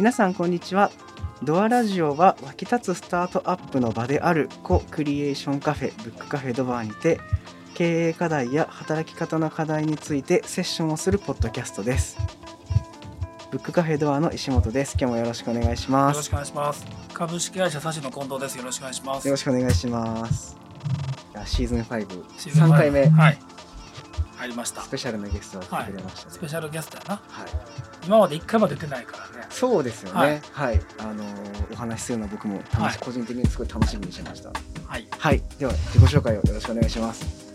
皆さんこんにちはドアラジオは湧き立つスタートアップの場であるコクリエーションカフェブックカフェドバーにて経営課題や働き方の課題についてセッションをするポッドキャストですブックカフェドアの石本です今日もよろしくお願いしますよろしくお願いします。株式会社サシの近藤です。よろしくお願いします。よろしくお願いしますシーズン5シーズン3回目はい。入りましたス。ペシャルなゲストが来てくれましたねスペシャルゲストやな。はい今まで一回も出てないからね。そうですよはい。ねはい、あのーお話しするの僕も楽し、はい。個人的にすごい楽しみにしてました。はい。はい。では自己紹介をよろしくお願いします。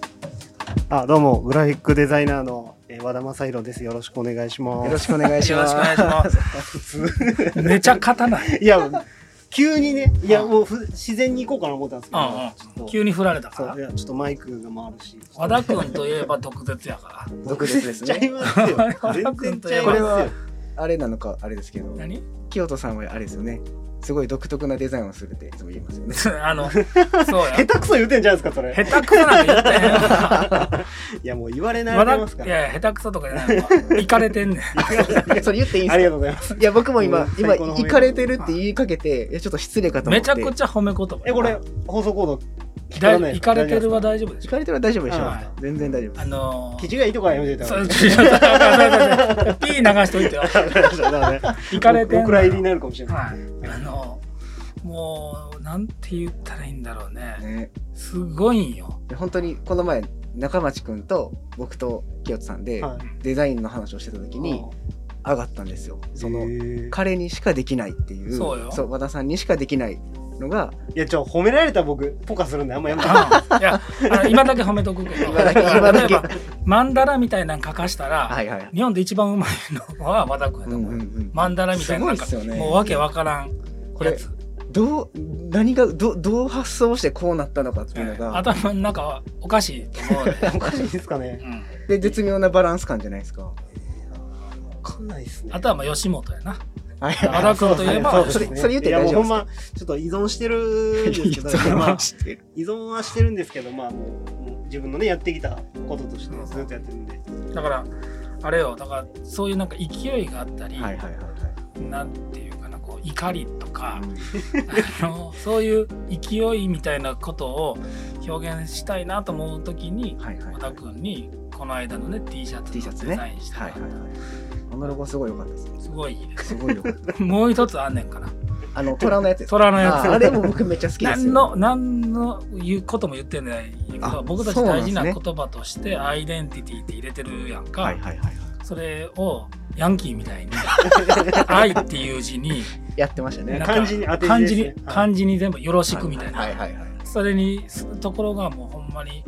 あどうもグラフィックデザイナーの、えー和田正宏です。よろしくお願いします。よろしくお願いします。よろしくお願いします。めちゃ勝たない。いや急にねいやうんもうふ自然に行こうかな思ったんですけど、うんうんちょっと。急に振られたから。そういやちょっとマイクが回るし。和田君といえば毒舌やから。毒舌ですちゃいねますよ。和田全君といえば。然ちゃいますよあれなのかあれですけど何？清人さんはあれですよねすごい独特なデザインをするっていつも言いますよね あの、そうや。下手くそ言うてんじゃないですかそれ下手くそなんか言ってへんわ。いやもう言われ慣和田れてますからいやいや、下手くそとかじゃないわ。行かれてんねん。それ言っていいんありですか？がとうございますいや僕も今うん今最高の褒め行かれてるって言いかけていやちょっと失礼かと思ってめちゃくちゃ褒め言葉。えこれ放送コード聞だ行かれてるは大丈夫でしょ？行かれてるは大丈夫でしょ？うはい。全然大丈夫あの記事がいいとこはやめてたそう、らちょっとピー流しといてよ。行かれてんのお蔵入りになるかもしれない、はい。あの、もう、なんて言ったらいいんだろうね。ね。すごいんよ。で本当にこの前中町くんと僕と清人さんではい。デザインの話をしてた時に上がったんですよ。そのへー。彼にしかできないっていう。そうよ。和田さんにしかできないのがいやちょ褒められた僕ポカするんであんまやめてうんいや、今だけ褒めとくけど、今だけ今だけ。例えばマンダラみたいなの書かしたら、はいはい。日本で一番うまいのは和田君やと思う。うんうんうん。マンダラみたいななんか、すごいっすよね。もうわけわからんこれ。どう何がどどう発想してこうなったのかっていうのが、頭の中おかしいと思うね。おかしいですかね。うん。で絶妙なバランス感じゃないですか。わかんないですね。あとはまあ吉本やな。はい。和田君といえばそれそれ言って大丈夫ですか？ほんまちょっと依存してるんですけど依存はしてるんですけどまあもう自分のねやってきたこととしてずっとやってるんで。だから、あれよ、だからそういうなんか勢いがあったり、はいはいはいはい。なんていうかな、こう怒りとか、あのそういう勢いみたいなことを表現したいなと思うときに、はいはい和田君にこの間のね T シャツデザインしてもらったはいはいはい。あのロゴすごい良かったです。すごいいいです。すごい良かった。もう一つあんねんから。あの虎のやつです。虎のやつああれも僕めっちゃ好きですよ。何の何の言うことも言ってないけあど僕たちそうなんですね大事な言葉としてアイデンティティって入れてるやんか、はいはいはいはい。それをヤンキーみたいに「愛」っていう字にやってましたねなん。か漢字に当て字漢字にですねはい漢字に全部「よろしく」みたいな、はいはいはい。それにするところがもうほんまに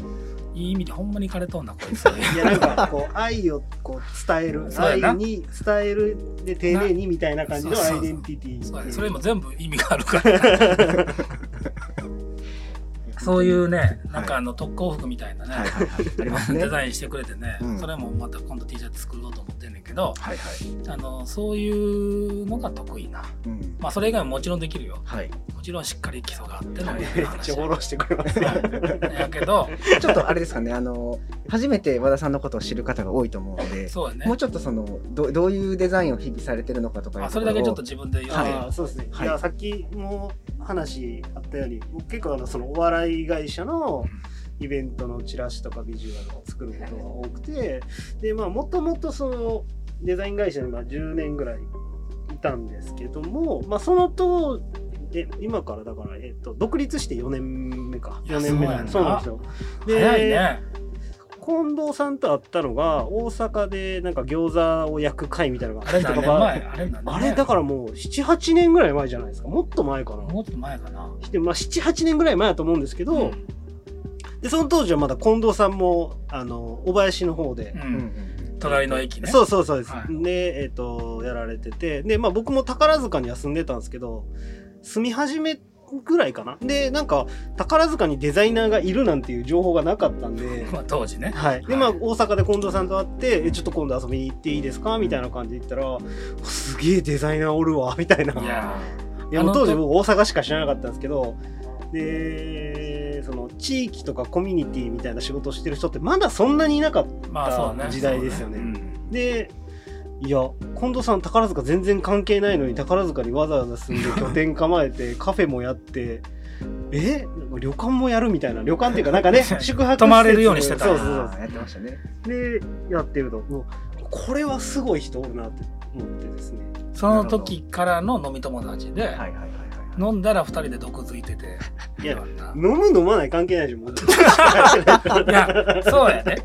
いい意味でほんまに枯れとんなこいつ。いやなんかこう愛をこう伝える。愛に伝えるで丁寧にみたいな感じのアイデンティティそうやそれも全部意味があるから そういうねなんかあの特攻服みたいなね、はいはいはい。ありますね。デザインしてくれてね、うんそれもまた今度 T シャツ作ろうと思ってんねんけどはいはい。あのそういうのが得意なうん。まあそれ以外ももちろんできるよはい。もちろんしっかり基礎があってのめっちゃフォローしてくれます やけどちょっとあれですかね。あの初めて和田さんのことを知る方が多いと思うので。そうやね。もうちょっとそのどどういうデザインを日々されてるのかとかそれだけちょっとと自分で言はい。そうですね、はい。い、やさっきも話あったように僕結構あのそのお笑い会社のイベントのチラシとかビジュアルを作ることが多くてでまあもともとそのデザイン会社にまあ10年ぐらいいたんですけども、まあ、その当え今からだから、えっと独立して4年目か。いや4年目そうな。そうなんですよ。で早いね近藤さんと会ったのが大阪でなんか餃子を焼く会みたいなのがあれ何年前？あれ何年前？あれだからもう78年ぐらい前じゃないですか。もっと前かな。もっと前かな。でまあ78年ぐらい前だと思うんですけど、うん。でその当時はまだ近藤さんもあの小林の方で、ううんん。隣の駅ね。そうそうそうです、はい。でえっ、とやられてて。でまあ僕も宝塚には住んでたんですけど住み始めぐらいかな。でなんか宝塚にデザイナーがいるなんていう情報がなかったんで。まあ当時ね。はい、でまあ大阪で近藤さんと会ってえ「ちょっと今度遊びに行っていいですか?」みたいな感じで言ったら「すげえデザイナーおるわ」みたいな。いやいや当時僕大阪しか知らなかったんですけど。でその地域とかコミュニティみたいな仕事をしてる人ってまだそんなにいなかった時代ですよね。そうね。でいや近藤さん宝塚全然関係ないのに宝塚にわざわざ住んで拠点構えてカフェもやってえ？旅館もやるみたいな旅館っていうかなんかね 宿泊泊まれるようにしてた。そうそうそう。やってましたね。でやってるともうこれはすごい人おるなって思ってですね。その時からの飲み友達で、はいはいはいはい 飲んだら二人で毒づいてて。いや飲む飲まない関係ないでしょもう。いや、そうやね。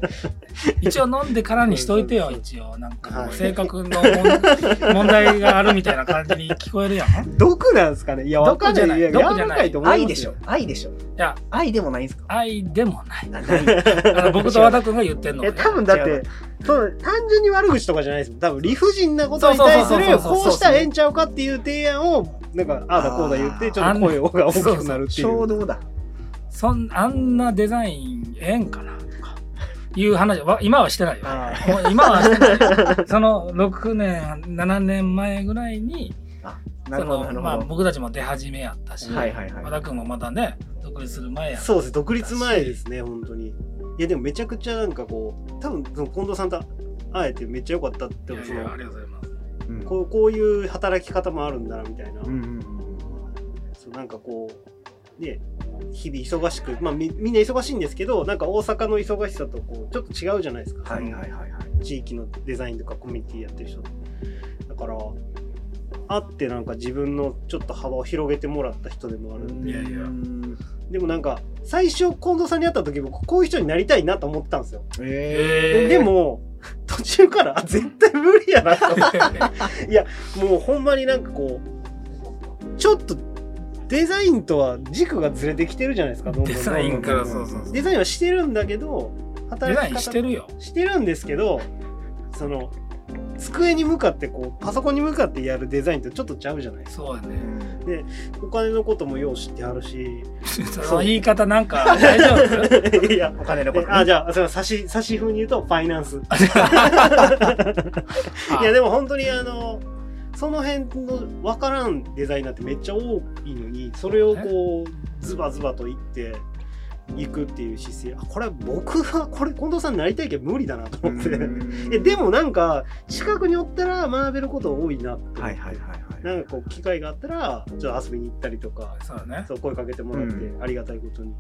一応飲んでからにしといてよ、一応。なんかはい。性格の問問題があるみたいな感じに聞こえるやん。い毒なんですかね？いやわかんない。毒じゃない。や毒じゃない愛でしょ。愛でしょ。や、愛でもないんですか？愛でもない。なない。僕と和田君が言ってんの。多分だってそう単純に悪口とかじゃないですもん。多分理不尽なことに対するこうしたらええんちゃう。かっていう提案をなんかああだこうだ言ってちょっと声が大きくなるっていう。衝動だ。そんあんなデザインええんかな？とかいう話は今はしてないよ。今はしてない。その6年、7年前ぐらいに、なるまあ、僕たちも出始めやったし、はいはいはい。和田君もまだね、独立する前やったそうです独立前ですね本当に。いやでもめちゃくちゃなんかこう多分その近藤さんと会えてめっちゃ良かったってそのありがとうございます。うん。こうこういう働き方もあるんだなみたいな、うんうんうんそうなんかこうね日々忙しくまあみみんな忙しいんですけどなんか大阪の忙しさとこうちょっと違うじゃないですか、はいはいはいはい。地域のデザインとかコミュニティやってる人だから会ってなんか自分のちょっと幅を広げてもらった人でもあるんで。いやいや。うんでもなんか最初近藤さんに会った時僕こういう人になりたいなと思ったんですよ。ええー。でも 途中からあ絶対無理やなと思ってもうほんまになんかこうちょっとデザインとは軸がずれてきてるじゃないですかどんどんデザインからそうそうそう。デザインはしてるんだけどデ働き方ザインしてるよ。してるんですけどその机に向かってこうパソコンに向かってやるデザインとちょっとちゃうじゃないですか。そうやね。お金のこともよう知ってはるし。その言い方なんか大丈夫？いや。お金のこと。えあじゃあそれは差し差し風に言うとファイナンス。いあ。やでも本当にあのその辺の分からんデザイナーってめっちゃ多いのにそれをこうズバズバと言っていくっていう姿勢。あこれ僕が これ近藤さんになりたいけど無理だなと思って。えでもなんか近くにおったら学べること多いなって。思ってはいはいはいはい。なんかこう機会があったらちょっと遊びに行ったりとか。そうだね。そう声かけてもらってうん。ありがたいことに、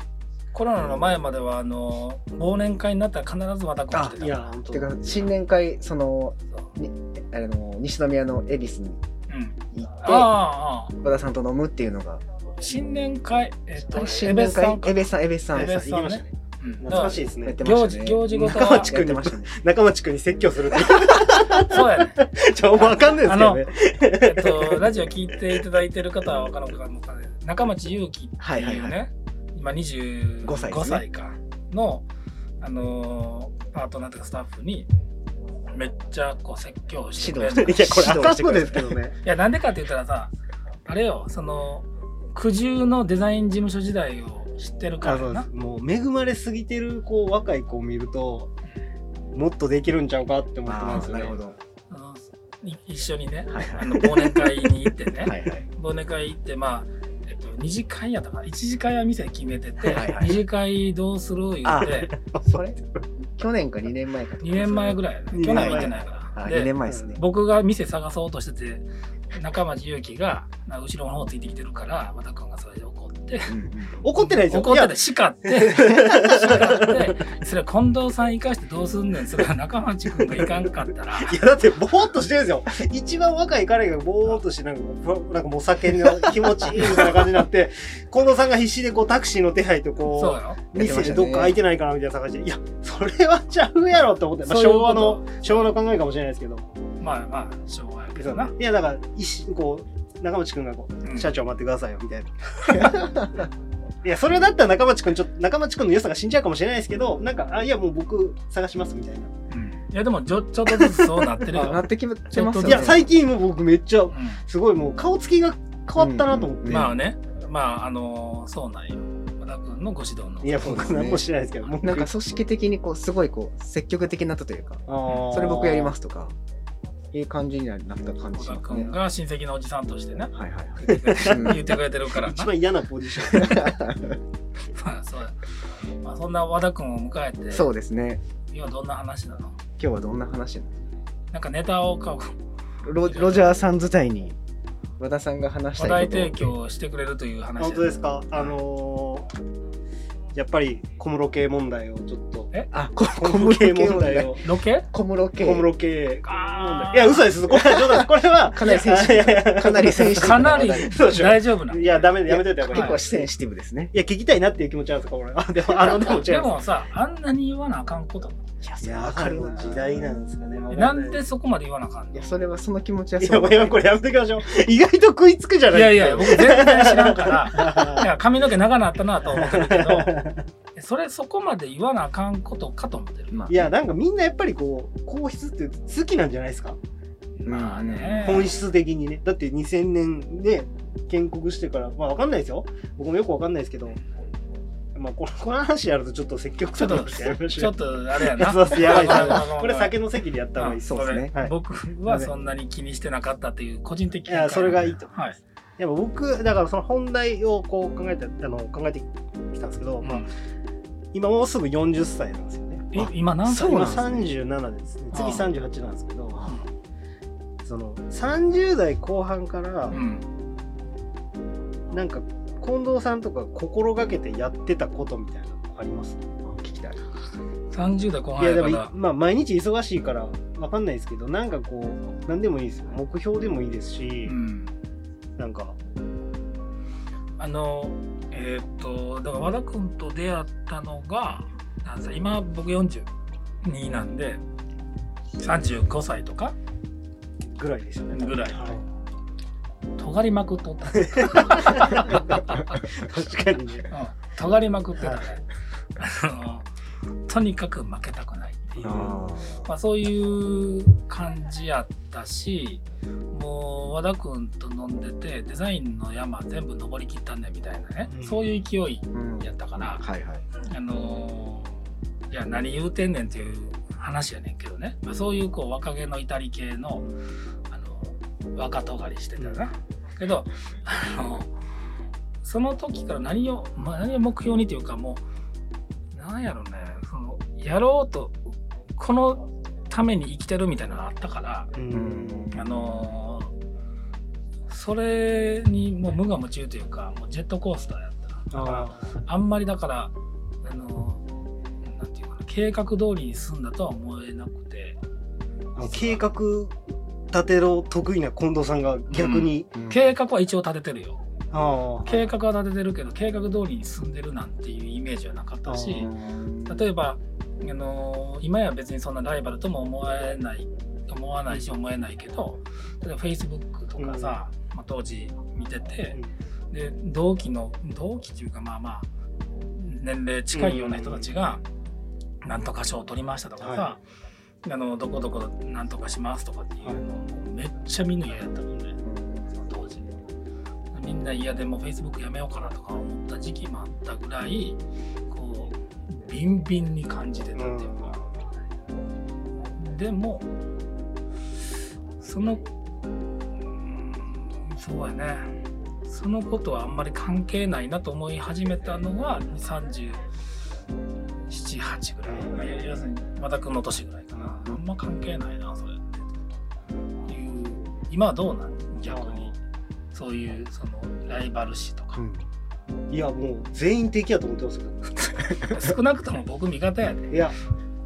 コロナの前まではあの忘年会になったら必ず和田君来てたいや本当てか新年会そのにあの西宮の恵比寿にうん。行ってああああ。和田さんと飲むっていうのが新年会えっと新年会。エベさんエベさん。エベさん行きましたね。うん懐かしいですね。やってました行事ね行事ごと中は町君にやってましたね。中町君に説教するって そうやね。ちょわかんないですけどね。えっとラジオ聞いていただいてる方は分からんかもわかんない。中町祐希ってはいはいい。うはね、今25 5歳か。のあのーパートナーとかスタッフにめっちゃこう説教してくれる。指導いやこれあかんですけどね。いやなんでかって言ったらさあれよその苦渋のデザイン事務所時代を知ってるからな。す。もう恵まれすぎてるこう若い子を見るともっとできるんちゃうかって思ってあますよね。一緒にね、はい。はいあの忘年会に行ってね、はいはい。忘年会行ってまあえっと、二次会やったかな。1次会は店決めてて、はいはい二次会どうする言あってそれ？去年か2年前かとか。2年前ぐらい去年は行ってないから。あ2で年前ですね。僕が店探そうとしてて中町祐樹が後ろの方ついてきてるから和田君がそれで 怒ってないですよ怒ってい。や。て叱って。叱って。それ近藤さん生かしてどうすんねん。それは中町君がいかんかったら。いやだってぼーっとしてるんですよ。一番若い彼がぼーっとしてなんかなんかもうお酒の気持ちいいみたいな感じになって近藤さんが必死でこうタクシーの手配とそうこよう店でどっか空いてないかなみたいな探していやそれはちゃうやろって思って、まあ、昭和の昭和の考えかもしれないですけど。まあまあ昭和やけどな。いやだから一瞬こう中町君がこう、うん。社長待ってくださいよみたいな。いやそれだったら中町君ちょっと中町君の良さが死んじゃうかもしれないですけどなんかあいやもう僕探しますみたいな。うん。いやでもちょちょっとずつそうなってるな ってきてますよね。いや最近もう僕めっちゃうすごいもう顔つきが変わったなと思って、うん。んまあね。まああのそうなんよ。和田君のご指導の。いや僕何もしてないですけどもうなんか組織的にこうすごいこう積極的になったというかそれ僕やりますすとかいい感じになった感じね君が親戚のおじさんとしてねはいはいはい。言ってくれてるからな。一番嫌なポジション。まあそうやまあそんな和田君を迎えてそうですね。今どんな話なの？今日はどんな話なのなんかネタをかロロジャーさん伝いに和田さんが話した話いこと題提供してくれるという話本当ですか？あのーやっぱり小室系問題をちょっと。え？あこ小小室系問問題題を。ロケ？小室系小室系いや嘘です。これは冗談ですこれはかなりセンシいやいやいや。かなりセンシティかなりブな話題そうでしょ大丈夫な。のいやダメだやめといたよこれ結構センシティブですね。いや聞きたいなっていう気持ちあるんですかこれあでもあのでも違でうもさあんなに言わなあかんこといやわかる時代なんですかね。なんでそこまで言わなあかんの？いやそれはその気持ちはいやそうもうやめこれやめときましょう。意外と食いつくじゃない。いやいや僕全然知らんかから。いや髪の毛長なったなと思ってるけど。それそこまで言わなあかんことかと思ってるまあいやなんかみんなやっぱりこう皇室って好きなんじゃないですか？まあね。本質的にね。だって2000年で建国してからまあわかんないですよ。僕もよくわかんないですけどまあこのこの話やるとちょっと積極ちょっちょっとあれやな。これ酒の席でやった方がいい。ですそうですね。はい。僕はそんなに気にしてなかったっていう個人的いやそれがいいと。はい。やっぱ僕だからその本題をこう考えてあの考えてきたんですけど、まあ、今もうすぐ40歳なんですよね。え今何歳なんです37ですね。次ああ。38なんですけどその30代後半からうん。なんか近藤さんとか心がけてやってたことみたいなのあります？聞きたい。30代後いやでもまあ毎日忙しいからわかんないですけどなんかこう何でもいいです。よ目標でもいいですしう、んなんか。あのえーっとだから和田君と出会ったのがなんさ今僕42なんで35歳とかぐらいですよねぐらい。はい尖りまくっとった、確かにね。うん、尖りまくってた。ね、あのとにかく負けたくないっていう。あまあ、そういう感じやったしもう和田君と飲んでてデザインの山全部登りきったんねみたいなね、うん。そういう勢いうんやったから、はいはい。あのーいや何言うてんねんっていう話やねんけどね、まあ、そういうこう若気の至り系の、若尖りしてたな、けどあのその時から何を、まあ、何を目標にというかもうなんやろねそのやろうとこのために生きてるみたいなのがあったから、ううん。んあのーそれにもう無我夢中というかもうジェットコースターやった。だからああんまりだから、あのなんていうかな、計画通りに進んだとは思えなくて、あ計画立てろ得意な近藤さんが逆に、計画は一応立ててるよ。計画は立ててるけど、計画通りに進んでるなんていうイメージはなかったし、例えば、あの今や別にそんなライバルとも思えない、思わないし思えないけど、例えば Facebook とかさ、まあ、当時見てて、で同期の同期っていうかまあまあ年齢近いような人たちが「なんとか賞を取りました」とかさ、はあのどこどこなんとかしますとかっていうのをめっちゃみんな嫌やったもんね。その当時。みんな嫌でも Facebook やめようかなとか思った時期もあったぐらいこうビンビンに感じてたっていうか、でもそのうんそうやね。そのことはあんまり関係ないなと思い始めたのは378ぐらい、まあ要するに和田君の年ぐらいあんま関係ないなそれって。いう今はどうなん？逆に。そういうそのライバル視とか。いやもう全員的やと思ってますよ。少なくとも僕味方やで。いや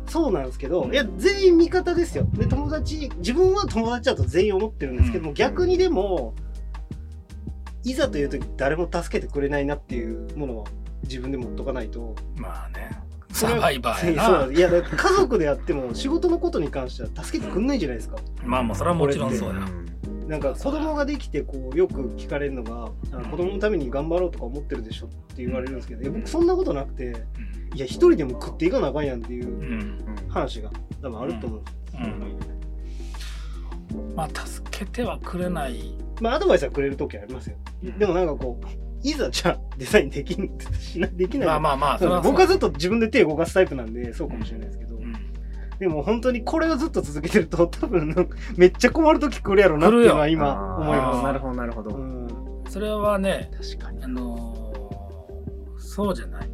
そうなんですけどいや全員味方ですよ。で友達自分は友達だと全員思ってるんですけども、うん。逆にでもいざという時誰も助けてくれないなっていうものは自分で持っとかないと。まあねサバイバーやな。いや家族でやっても仕事のことに関しては助けてくんないじゃないですか。まあまあそれはもちろんそうや。なんか子供ができてこうよく聞かれるのが子供のために頑張ろうとか思ってるでしょって言われるんですけど、いや僕そんなことなくていや一人でも食っていかなあかんやんっていううん、うん話が多分あると思うんですうん。まあ助けてはくれない。まあアドバイスはくれる時ありますよ、うん。でもなんかこういざじゃあデザインできんしなできない。まあまあまあそ僕はずっと自分で手動かすタイプなんでそうかもしれないですけど、うん。でも本当にこれをずっと続けてると 多分めっちゃ困る時来るやろなっていうのは今思いまあーなるほどなるほど、す、うん。それはね確かに。あのーそうじゃない。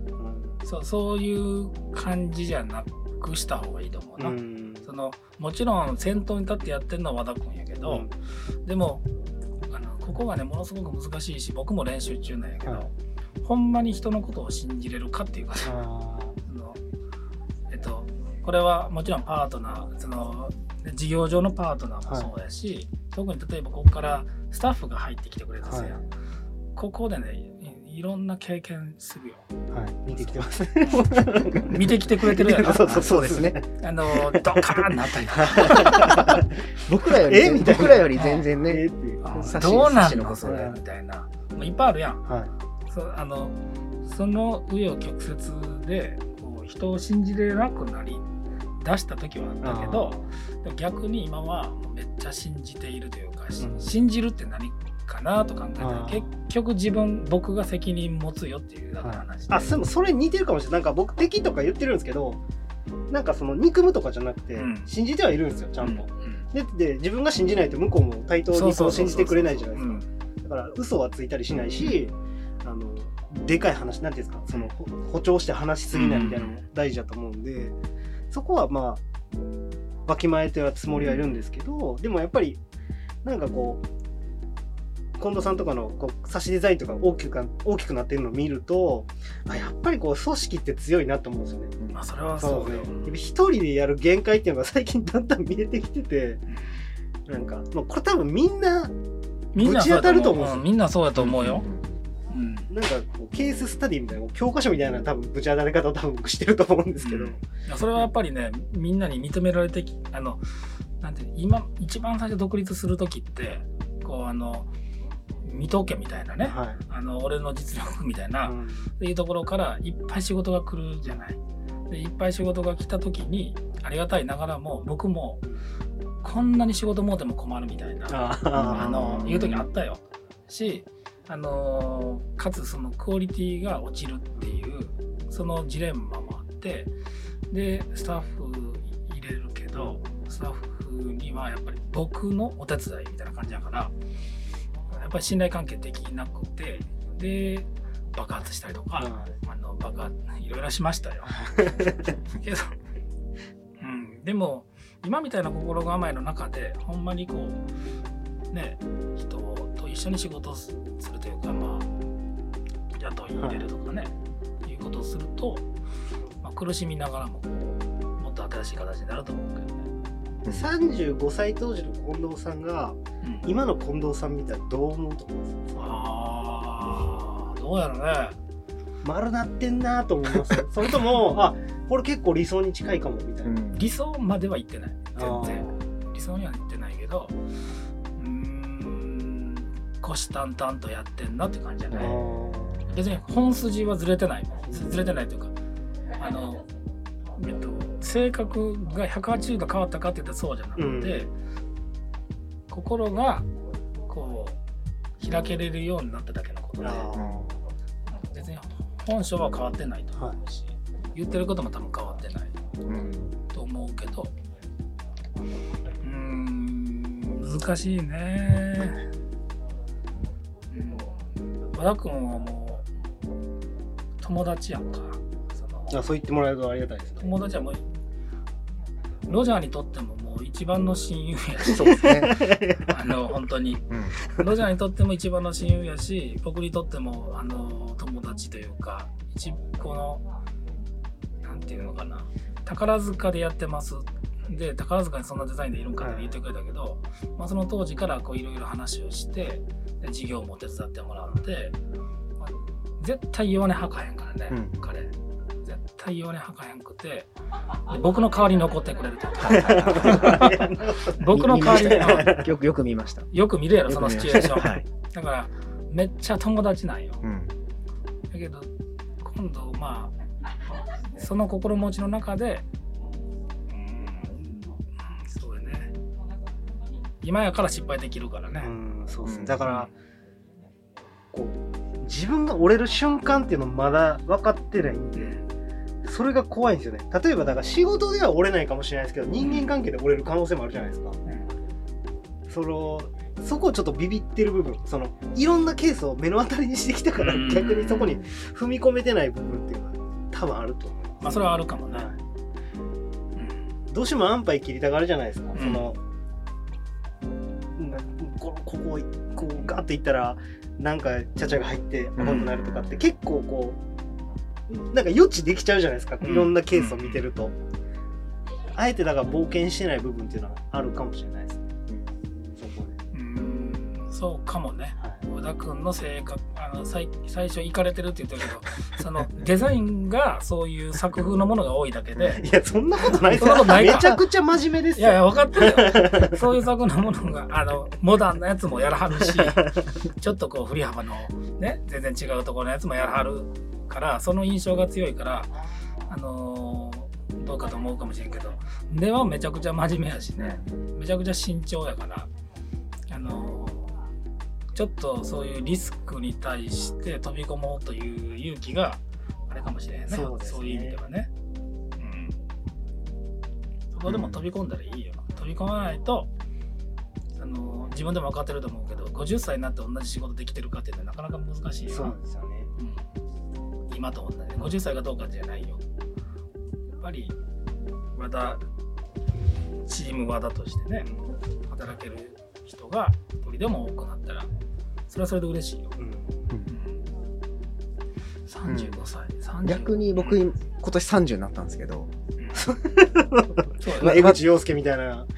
そうそういう感じじゃなくした方がいいと思うな、うん。そそのもちろん先頭に立ってやってるのは和田君やけど、でもここがねものすごく難しいし僕も練習中なんやけど、はい。ほんまに人のことを信じれるかっていうかさあそ のえっとこれはもちろんパートナーそのね事業上のパートナーもそうやし、特に例えばここからスタッフが入ってきてくれたせや、はい。ここでねいいろんな経験するよ。ーはい。見てきてます。見てきてくれてるやろ。そうそうそう。ですね。あのドカーンなったり。僕らよりえ？みたいな。僕らより全然ね。えーって。いうあ差しどうなんのことのそれね。みたいな。もういっぱいあるやん。はい。そあのその紆余曲折でこう人を信じれなくなり出した時はあったけど逆に今はめっちゃ信じているというか、しうん。信じるって何？かなと考えたら結局自分僕が責任持つよっていうだけの話で、あでもそれ似てるかもしれない。なんか僕敵とか言ってるんですけどなんかその憎むとかじゃなくて、うん。信じてはいるんですよちゃんと、うんでで自分が信じないと向こうも対等にそう信じてくれないじゃないですか。うん。だから嘘はついたりしないし、あのでかい話なんていうんですかそのほ誇張して話しすぎないみたいなのも大事だと思うんで、そこはまあわきまえてはつもりはいるんですけどでもやっぱりなんかこう近藤さんとかのこう差しデザインとか大きくか大きくなってるのを見るとあやっぱりこう組織って強いなと思うんですよね。まあそれはそう。よですね。一人でやる限界っていうのが最近だんだん見えてきてて、なんか、まあ、これ多分みんな、みんなぶち当たると思うんですよ。んみんなそうやと思うよ、うん。なんかこうケーススタディみたいな、教科書みたいな多分ぶち当たり方を多分僕してると思うんですけど、うん。それはやっぱりねみんなに認められてきあのなんていうの今一番最初独立する時ってこうあの見とけみたいなね、はい。あの俺の実力みたいな、っうん。ていうところからいっぱい仕事が来るじゃない。でいっぱい仕事が来た時にありがたいながらも僕もこんなに仕事もうても困るみたいな。あのいう時あったよ。しあのかつそのクオリティが落ちるっていうそのジレンマもあってでスタッフ入れるけどスタッフにはやっぱり僕のお手伝いみたいな感じだからぱり信頼関係できなくてで爆発したりとか、はあの爆発いろいろしましたよ。けど、うん、でも今みたいな心構えの中でほんまにこうね人と一緒に仕事をするというかまあ雇い入れるとかね、い、うことをすると、まあ、苦しみながらもこうもっと新しい形になると思うけどね。い35歳当時の近藤さんが、うん。今の近藤さん見たらどう思うと思います？あーどうやろね。丸なってんなと思います。それとも、あ、これ結構理想に近いかもみたいな。理想までは行ってない。全あ然理想には行ってないけどうーん虎視眈々とやってんなって感じじゃない？別に本筋はずれてない。もんずずれてないというかあの、えっと、性格が180度変わったかって言ったらそうじゃなくて、心がこう開けれるようになっただけのことであ別に本性は変わってないと思うし、言ってることも多分変わってないと思うけどうーん難しいね。うん。和田君はもう友達やんか。そのあそう言ってもらえるとありがたいですね。友達はもうロジャーにとってももう一番の親友やし。そうですね。あの本当に。うん。ロジャーにとっても一番の親友やし僕にとってもあの友達というか一このなんていうのかな。宝塚でやってます。で宝塚にそんなデザインでいるんかって言ってくれたけど、まあ、その当時からこういろいろ話をしてで授業も手伝ってもらって、まあ絶対弱音吐かへんからね、うん。彼絶対弱音吐かへんくてで僕の代わりに残ってくれると。僕の代わりに。によくよく見ました。よく見るやろそのシチュエーション、はい。だからめっちゃ友達なんよ。うん。だけど今度まあその心持ちの中でうんそうやね。今やから失敗できるからね、うん、そうですね。うん。だから、こう、自分が折れる瞬間っていうのまだ分かってないんで、それが怖いんですよね。例えば、だから仕事では折れないかもしれないですけど、人間関係で折れる可能性もあるじゃないですか。その、そこをちょっとビビってる部分、その、いろんなケースを目の当たりにしてきたからう、ん。逆にそこに踏み込めてない部分っていうのは多分あると思います。まあそれはあるかもね。はい。どうしても安牌切りたがるじゃないですか、ん。そのなここここうガーっていったらなんかちゃちゃが入って重くなるとかって結構こうなんか予知できちゃうじゃないですか、うん。いろんなケースを見てると、あえてだから冒険してない部分っていうのはあるかもしれないですそうかもね。はい。小田君の性格あの最最初行かれてるって言ってるけど そのデザインがそういう作風のものが多いだけで いやそんなことないですそんなことないか。めちゃくちゃ真面目ですよ。いやいや分かってるよ。そういう作風のものがあのモダンなやつもやらはるし ちょっとこう振り幅のね全然違うところのやつもやらはるからその印象が強いからあのーどうかと思うかもしれんけどではめちゃくちゃ真面目やしね。めちゃくちゃ慎重やからあのーちょっとそういうリスクに対して飛び込もうという勇気があれかもしれんね。そうですね。いう意味ではね。うん。そこでも飛び込んだらいいよ。飛び込まないとあの自分でも分かってると思うけど50歳になって同じ仕事できてるかっていうのはなかなか難しいよ。なそうなんですよね。うん。今と同じ。50歳かどうかじゃないよ。やっぱり和田チーム和田としてね働ける人が一人でも多くなったらそれはそれで嬉しいよ。うん。35歳、35逆に僕今年30になったんですけど。そうまあ江口洋介みたいな。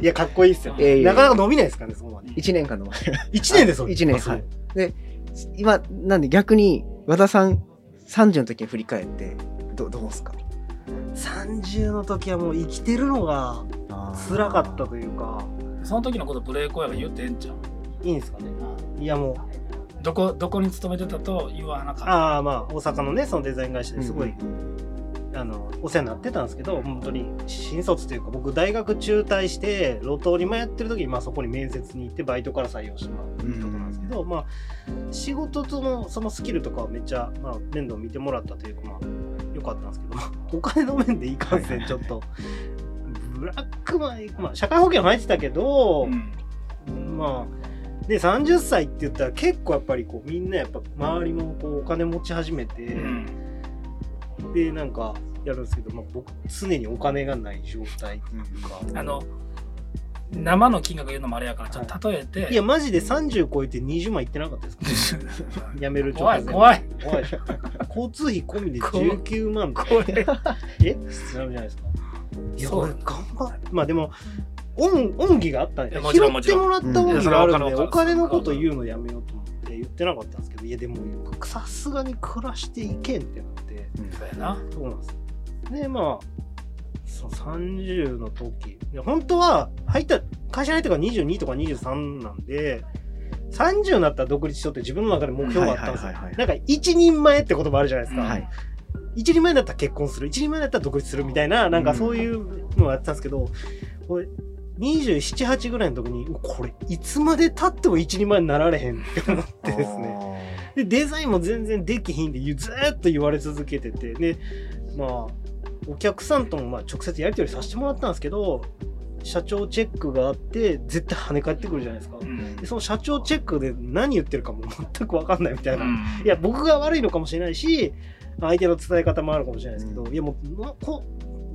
いやかっこいいっすよ、なかなか伸びないですかねそこまで。1年間の前1年でそう一年あそうはい。今なんで逆に和田さん30の時に振り返ってどどうですか？30の時はもう生きてるのが辛かったというか。その時のことブレイク親が言ってええんちゃう？いいんですかね。いやもう。どこどこに勤めてたと言わなかった。ああまあ大阪のねそのデザイン会社ですごい、うんあのお世話になってたんですけど本当に新卒というか僕大学中退して路頭に迷ってる時に、まあ、そこに面接に行ってバイトから採用してもらうところなんですけど、まあ仕事とのそのスキルとかはめっちゃ、まあ、面倒見てもらったというかまあ良かったんですけど、まあ、お金の面でいかんせんちょっとブラックマン、まあ、社会保険は入ってたけど、うん。まあで30歳って言ったら結構やっぱりこうみんなやっぱ周りもこうお金持ち始めて、うん。でなんかやるんですけど、まあ、僕常にお金がない状態っていうか、あの生の金額言うのもあれやからちょっと例えて、いやマジで30超えて20万いってなかったですか？辞める直前怖い怖い。怖い 交通費込みで怖い19万怖いえ？ってなるじゃないですかいやそう。これ頑張まあでも恩恩義があったんでいやも拾ってもらった恩義があるんで、お金のこと言うのやめようと思って言ってなかったんですけどいやでもさすがに暮らしていけんってなって。そうやな。そうなんですでまあそう30の時。いや本当は入った会社に入ってから22とか23なんで30になったら独立しようって自分の中で目標があったんですよ、なんか一人前って言葉あるじゃないですか、はい一人前だったら結婚する。一人前だったら独立するみたいななんかそういうのをやってたんですけど、これ278ぐらいの時にうこれいつまでたっても一人前になられへんって思ってですね。でデザインも全然できひんでずーっと言われ続けてて。でまあお客さんともまあ直接やり取りさせてもらったんですけど社長チェックがあって絶対跳ね返ってくるじゃないですか。うん。でその社長チェックで何言ってるかも全く分かんないみたいな、うん。いや僕が悪いのかもしれないし相手の伝え方もあるかもしれないですけど、うん。いやもうなこ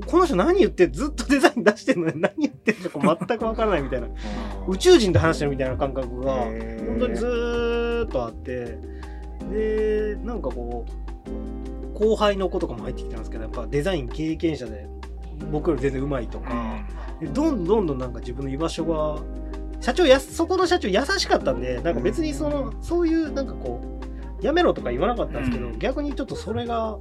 この人何言ってずっとデザイン出してるのに 何言ってるのか全く分からないみたいな。宇宙人と話してるみたいな感覚が本当にずーっとあってでなんかこう後輩の子とかも入ってきたんですけどやっぱデザイン経験者で僕より全然うまいとか、でどんどんどんどんなんか自分の居場所が社長やそこの社長優しかったんでなんか別にそのそういうなんかこうやめろとか言わなかったんですけど、うん。逆にちょっとそれが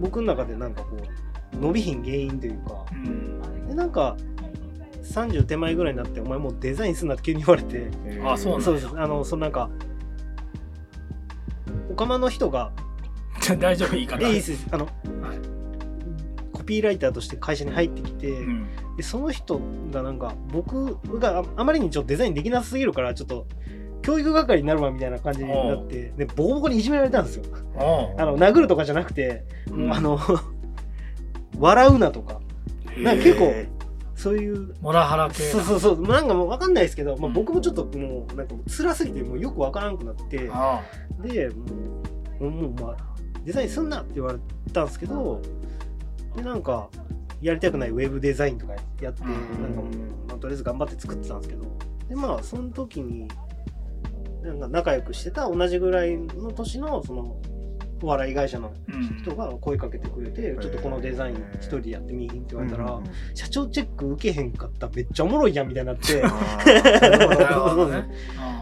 僕の中でなんかこう伸びひん原因というかうん。でなんか30手前ぐらいになってお前もうデザインすんなって急に言われてあそうなんだそうです。あのそのなんかおかまの人がじゃあ大丈夫いいか「なえいいっす。あのはい。コピーライターとして会社に入ってきて、うん。でその人がなんか僕がああまりにちょっとデザインできなさすぎるからちょっと教育係になるわみたいな感じになってでボコボコにいじめられたんですよ。あの殴るとかじゃなくて、うん。あの笑うなとか。なんか結構へそういうモラハラ系そうそうそう。なんかもう分かんないですけど、まあ、うん。僕もちょっともうなんか辛すぎてもうよく分からんくなってあでもうもうまあデザインすんなって言われたんですけどでなんかやりたくないウェブデザインとかやって、うん。なんかもう、まあとりあえず頑張って作ってたんですけどでまあその時に仲良くしてた同じぐらいの年のそのお笑い会社のうん。人が声かけてくれて、ちょっとこのデザイン一人でやってみいひんって言われたら、社長チェック受けへんかった。らめっちゃおもろいやんみたいになって。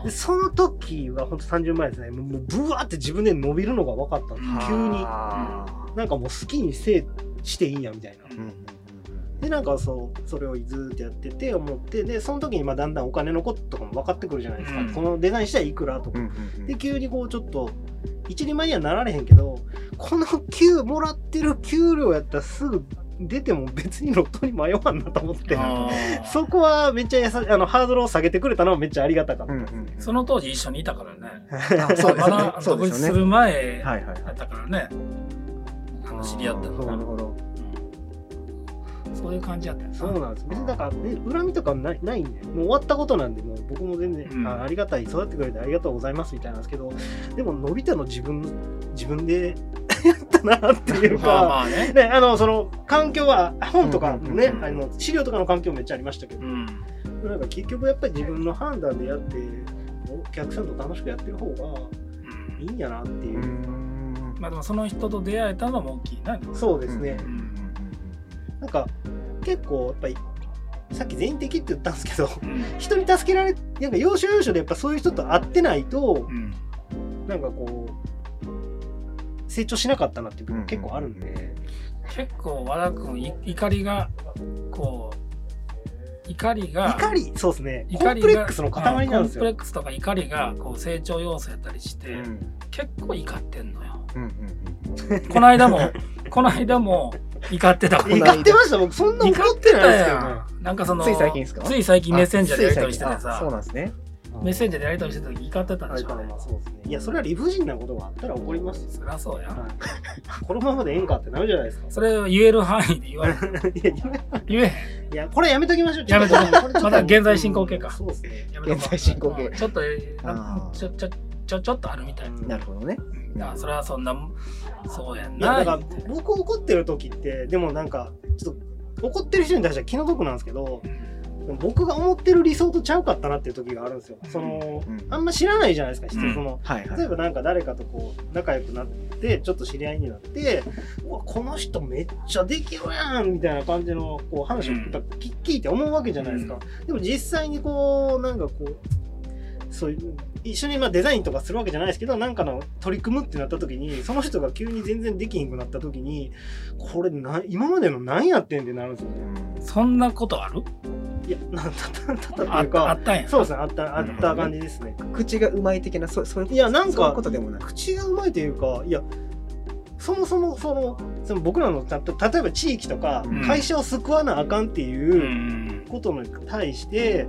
で その時は本当30前ですねもうブワーって自分で伸びるのが分かったんです急に。あなんかもう好きにせしていいんやみたいな。ーうんうんでなんかそうそれをずーっとやってて思ってでその時にまあだんだんお金のこととかも分かってくるじゃないですか、うん。このデザインしたらいくらとか、うんうんうん。で急にこうちょっと一人前にはなられへんけどこの給もらってる給料やったらすぐ出ても別に路頭に迷わんなと思って。そこはめっちゃやさあのハードルを下げてくれたのはめっちゃありがたかった、うんうんうんその当時一緒にいたからね。あ そうですまね。だ独立する前はいはいだったからね。あの知り合ったのなるほど。うんそういう感じやったそうなんです別にだから、ね、恨みとかないないんで。もう終わったことなんでもう僕も全然、うん。あありがたい。育ってくれてありがとうございますみたいなんですけどでものび太の自分自分で やったなっていうか、まあまあね。ね、あのその環境は本とかね、うんうんうんあの資料とかの環境めっちゃありましたけど、うん。なんか結局やっぱり自分の判断でやってお客さんと楽しくやってる方がうん。いいんやなっていう。う、んまあでもその人と出会えたのも大きいな。そうですね、うんうんなんか結構やっぱりさっき全員的って言ったんですけどうん。人に助けられなんか要所要所でやっぱそういう人と会ってないとうん。なんかこう成長しなかったなっていう部分結構あるんで、結構和田君い怒りがこう怒りが怒り？そうですね。コ怒りがンプレックスの塊なんですよ。コンプレックスとか怒りがこう成長要素やったりして、うん。結構怒ってんのようんうんこの間もこの間も怒ってた。怒ってました？僕そんな怒ってないですけどね。なんかそのつい最近ですか？つい最近メッセンジャーでやり取りしててあそうさなんですねメッセンジャーでやり取りしてた時怒ってたでしょ、あれ。からまあそうですね。いやそれは理不尽なことがあったら起こりますよ、そりゃそうや、はい、このままでええんかってなるじゃないですか。それを言える範囲で言われる いや言えへん。いやこれやめときましょう。やめとこう。これちょっと。まだ現在進行形か。そうですね。やめとこう。現在進行形。うん。ちょっとちょちょちょちょっとあるみたいな、うん。なるほどね。いやそれはそんなそうやんな。だから僕怒ってる時ってでもなんかちょっと怒ってる人に対しては気の毒なんですけどでも僕が思ってる理想とちゃうかったなっていう時があるんですよ。そのうん。あんま知らないじゃないですか、人うん。そのはいはい。例えばなんか誰かとこう仲良くなってちょっと知り合いになってうわこの人めっちゃできるやんみたいな感じのこう話を聞いて思うわけじゃないですか、でも実際にこうなんかこうそういう一緒にまあデザインとかするわけじゃないですけどなんかの取り組むってなった時にその人が急に全然できひんくなった時にこれな今までの何やってんってなるんですよねそんなことある？いやなんたたたたいうかたあったんや。そうですねあったあった感じですね、口がうまい的なそうそういういやなんかそういうことでもない。口がうまいというかいやそもそもそのその僕らのた例えば地域とかうん。会社を救わなあかんってういうん。ことに対して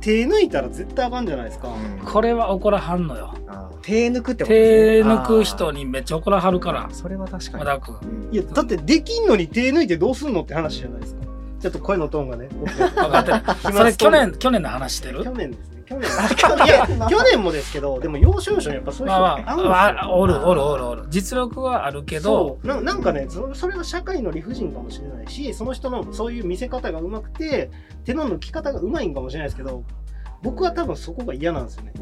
手抜いたら絶対あかんじゃないですか。これは怒らはんのよ。手抜くってことですね。手抜く人にめっちゃ怒らはるから。それは確かに。和田君うん。いやだってできんのに手抜いてどうすんのって話じゃないですか。ちょっと声のトーンがね。分かってる。それ去年去年の話してる？去年ですね。去年。いや去年もですけどでも要所要所にやっぱそういう人まあんですよ。あ、あおるおるおるおる。実力はあるけど。そう。ななんかねそそれは社会の理不尽かもしれないしその人のそういう見せ方がうまくて手の抜き方がうまいんかもしれないですけど僕は多分そこが嫌なんですよね。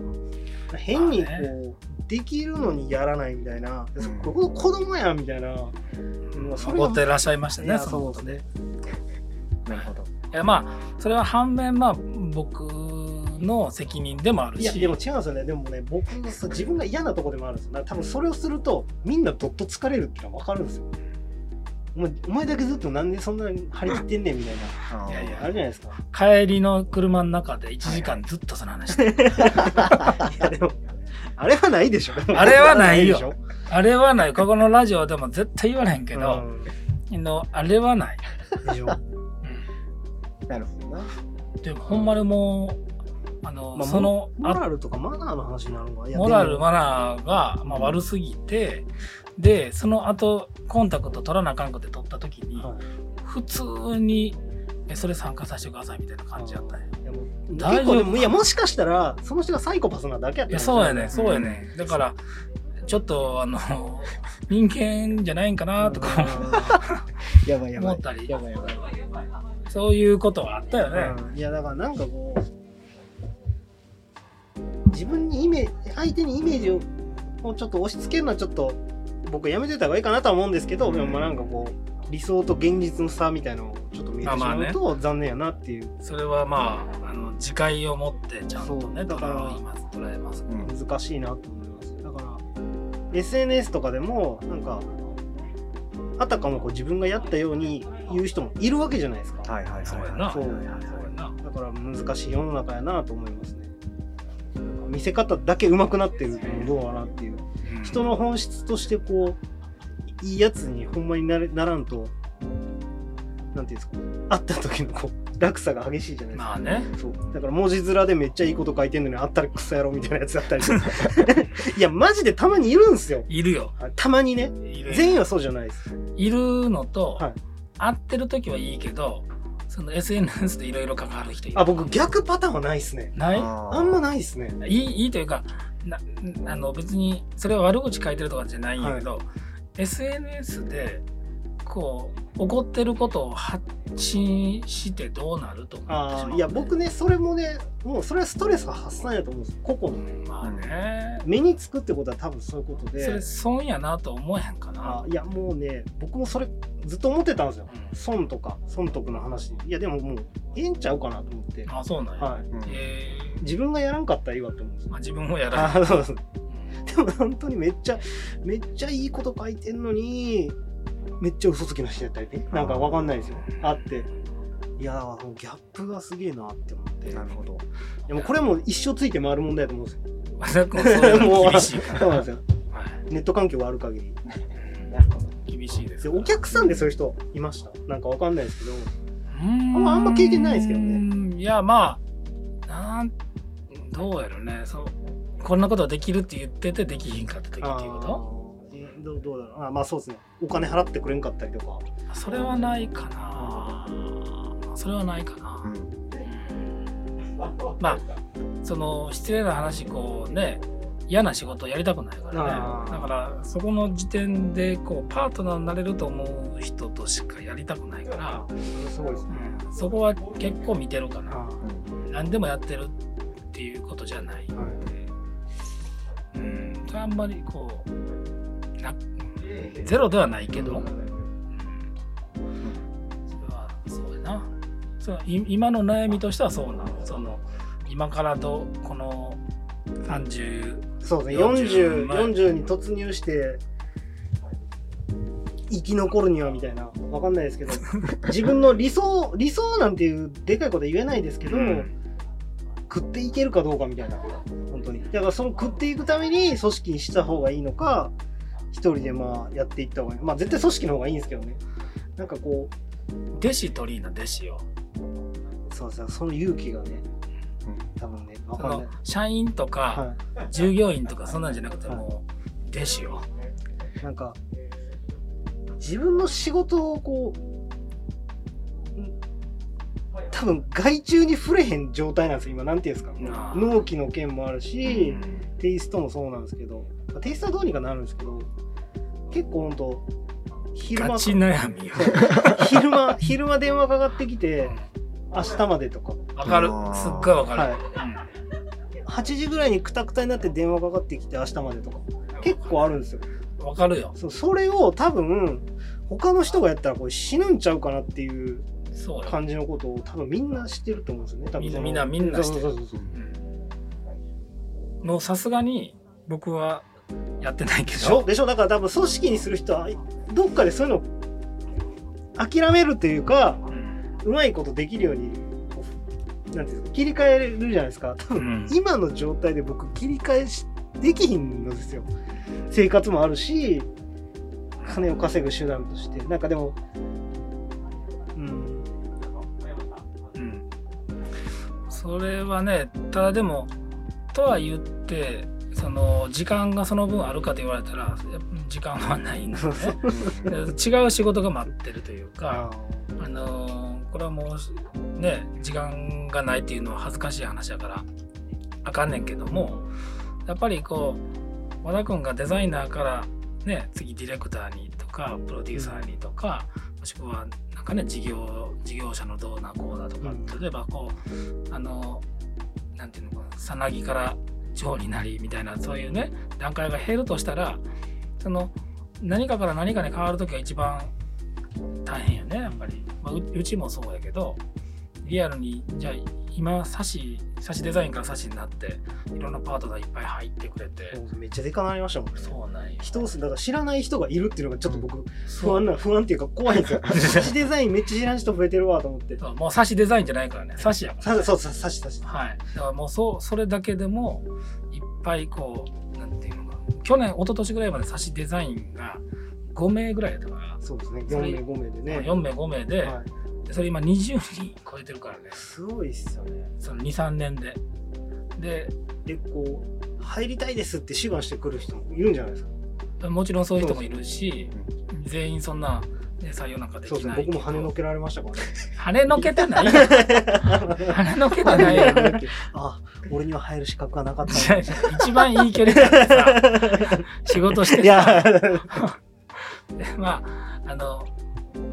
変にこまあね。う、できるのにやらないみたいな、うん。そここ子供やみたいな、それが怒ってらっしゃいましたねそのことでね。なるほど。いやまあそれは反面まあ僕の責任でもあるし。いやでも違うんですよね。でもね僕のさ自分が嫌なとこでもあるんですよ。多分それをするとみんなどっと疲れるっていうのは分かるんですよ。お前お前だけずっとなんでそんなに張り切ってんねんみたいな。いやいや。あるじゃないですか。帰りの車の中で1時間ずっとその話。してる、いやでもあれはないでしょ。あれはないよ。でしょ。あれはない。ここのラジオでも絶対言われへんけど、のあれはない、でしょ。なるほどな。でもほんまにもうあの、まあそのモあラルとかマナーの話になるのモラルマナーが、まあ、悪すぎてでその後コンタクト取らなあかんくて取った時に、はい。普通にえそれ参加させてくださいみたいな感じやったんや。いやもう大丈夫いやもしかしたらその人がサイコパスなだけやったいやんそうやねそうやねだからちょっとあの 人間じゃないんかなとか やばいやばい。思ったり。やばいやばい、そういうことはあったよね、うん。いやだからなんかこう自分にイメージ相手にイメージををちょっと押し付けるのはちょっと僕やめてた方がいいかなとは思うんですけど、うん。でもまあなんかこう理想と現実の差みたいなのをちょっと見えてしまうと残念やなっていう。それはまああの自戒を持ってちゃんとねそうだから捉えます捉えます、うん。難しいなと思います。だから SNS とかでもなんかあたかもこう自分がやったように言う人もいるわけじゃないですか、はいはいはいそうやな。そうやな。だから難しい世の中やなと思いますね見せ方だけ上手くなってるどうかなっていう。うん。人の本質としてこういいやつにほんまになれならんとなんていうんですか会った時のこう落差が激しいじゃないですか、まあね。そう。だから文字面でめっちゃいいこと書いてんのにあったらクソ野郎みたいなやつだったりとか。いやマジでたまにいるんすよ。いるよ。たまにね。全員はそうじゃないです。いるのと、はい。会ってる時はいいけどその SNS でいろいろ関わる人いる。あ僕逆パターンはないっすね。ない？あんまないっすね。いいいいというかなあの別にそれは悪口書いてるとかじゃないんやけど、SNS でこう怒ってることを発信してどうなると思ってしまうあーいや僕ねそれもねもうそれはストレス発散やと思うんです個々のねまあね、目につくってことは多分そういうことで。それ損やなと思えへんかな。あいやもうね僕もそれずっと思ってたんですよ。うん。損とか損得の話。いやでももうええんちゃうかなと思って、あそうなんや、はい、うんえ自分がやらんかったらいいわって思うんですーまあ、自分もやらん。でも本当にめっちゃめっちゃいいこと書いてんのにめっちゃ嘘つきの人やったりね。なんかわかんないですよ。あって。いやーもうギャップがすげえなって思って。なるほど。でもこれも一生ついて回る問題だと思うんですよ。和田君そう いうの厳しいから。そうなんですよ。はい。ネット環境がある限り。厳しいです。でお客さんでそういう人いました？なんかわかんないですけど。うーん。まああんま経験ないですけどね。いやまあなんどうやろね。そうこんなことできるって言っててできひんかった時っていうこあーえどうどうだろう。あまあそうですね。お金払ってくれんかったりとか。とそれはないかな。それはないかな。う、ん。まあその失礼な話こうね嫌な仕事やりたくないからね。だからそこの時点でこうパートナーになれると思う人としかやりたくないから、すごいですね。うん。そこは結構見てるかな。あ何でもやってるっていうことじゃないーはい。うん。あんまりこうなゼロではないけど、うん、それはそうやな。そ今の悩みとしてはそうなの。その今からとこの30そうですね40 40, 40に突入して生き残るにはみたいな。わかんないですけど。自分の理想理想なんていうでかいことは言えないですけど、うん。食っていけるかどうかみたいな。本当に。だからその食っていくために組織にした方がいいのか一人でまあやっていった方がいい。まあ絶対組織の方がいいんですけどね。なんかこ弟子取りの弟子をうそうそうその勇気がね。多分ねわそかんない。の社員とかは従業員とかそんなんじゃなくてもう弟子をいなんか自分の仕事をこうん多分外注に触れへん状態なんですよ。今なんていうんですか。納期の件もあるし、うん。テイストもそうなんですけど、まあテイストはどうにかなるんですけど、結構ほんと、昼間ガ、チ悩みよ。昼間、昼間電話かかってきて、明日までとか、わかる。すっごいわかる、はい。8時ぐらいにクタクタになって電話かかってきて明日までとか、結構あるんですよ。うんわかるよ。そうそれを多分、他の人がやったらこれ死ぬんちゃうかなっていう感じのことを多分みんな知ってると思うんですよね。多分みんなみんな知ってる。そうそうそうそうもうさすがに僕はやってないけでしょ？どでしょ？だから多分組織にする人はどっかでそういうの諦めるというかうまいことできるようになんていうんですか切り替えるじゃないですか。多分、うん。今の状態で僕切り替えしできひんのですよ。生活もあるし金を稼ぐ手段として。なんかでもそれはねただでもとは言ってその時間がその分あるかと言われたら時間はないんだよね違う仕事が待ってるというかああのーこれはもうね時間がないっていうのは恥ずかしい話だからあかんねんけどもやっぱりこう和田君がデザイナーからね次ディレクターにとかプロデューサーにとかしくはかね事業事業者のどうなこうだとか、うん。例えばこうあのなんていうのかなさなぎから蝶になりみたいなそういうね段階が減るとしたらその何かから何かに変わる時が一番大変よねやっぱり、まあ、ううちもそうやけどリアルにじゃあ今サシサシデザインからサシになっていろんなパートナーいっぱい入ってくれて。めっちゃでかなりましたもんね。そうなんよ人をだから知らない人がいるっていうのがちょっと僕不安な不安っていうか怖いんですよ。サシデザインめっちゃ知らん人増えてるわと思って。そうもうサシデザインじゃないからね。サシやから。さそうそうサシサシはい、だからもうそうそれだけでもいっぱいこうなんていうのか去年一昨年ぐらいまで差しデザインが5名ぐらいやったから、そうですね。それ4名5名でね。4名5名で,、はい、でそれ今20人超えてるからね。すごいっすよね。その23年で。ででこう入りたいですって志願してくる人もいるんじゃないですか？もちろんそういう人もいるし全員そんな、ね、採用なんかできそうですないね。僕も跳ねのけられましたからね。跳ねのけてないよ。跳ねのけてないよ。あ俺には入る資格がなかった一番いい距離感でさ 仕事していや。まああの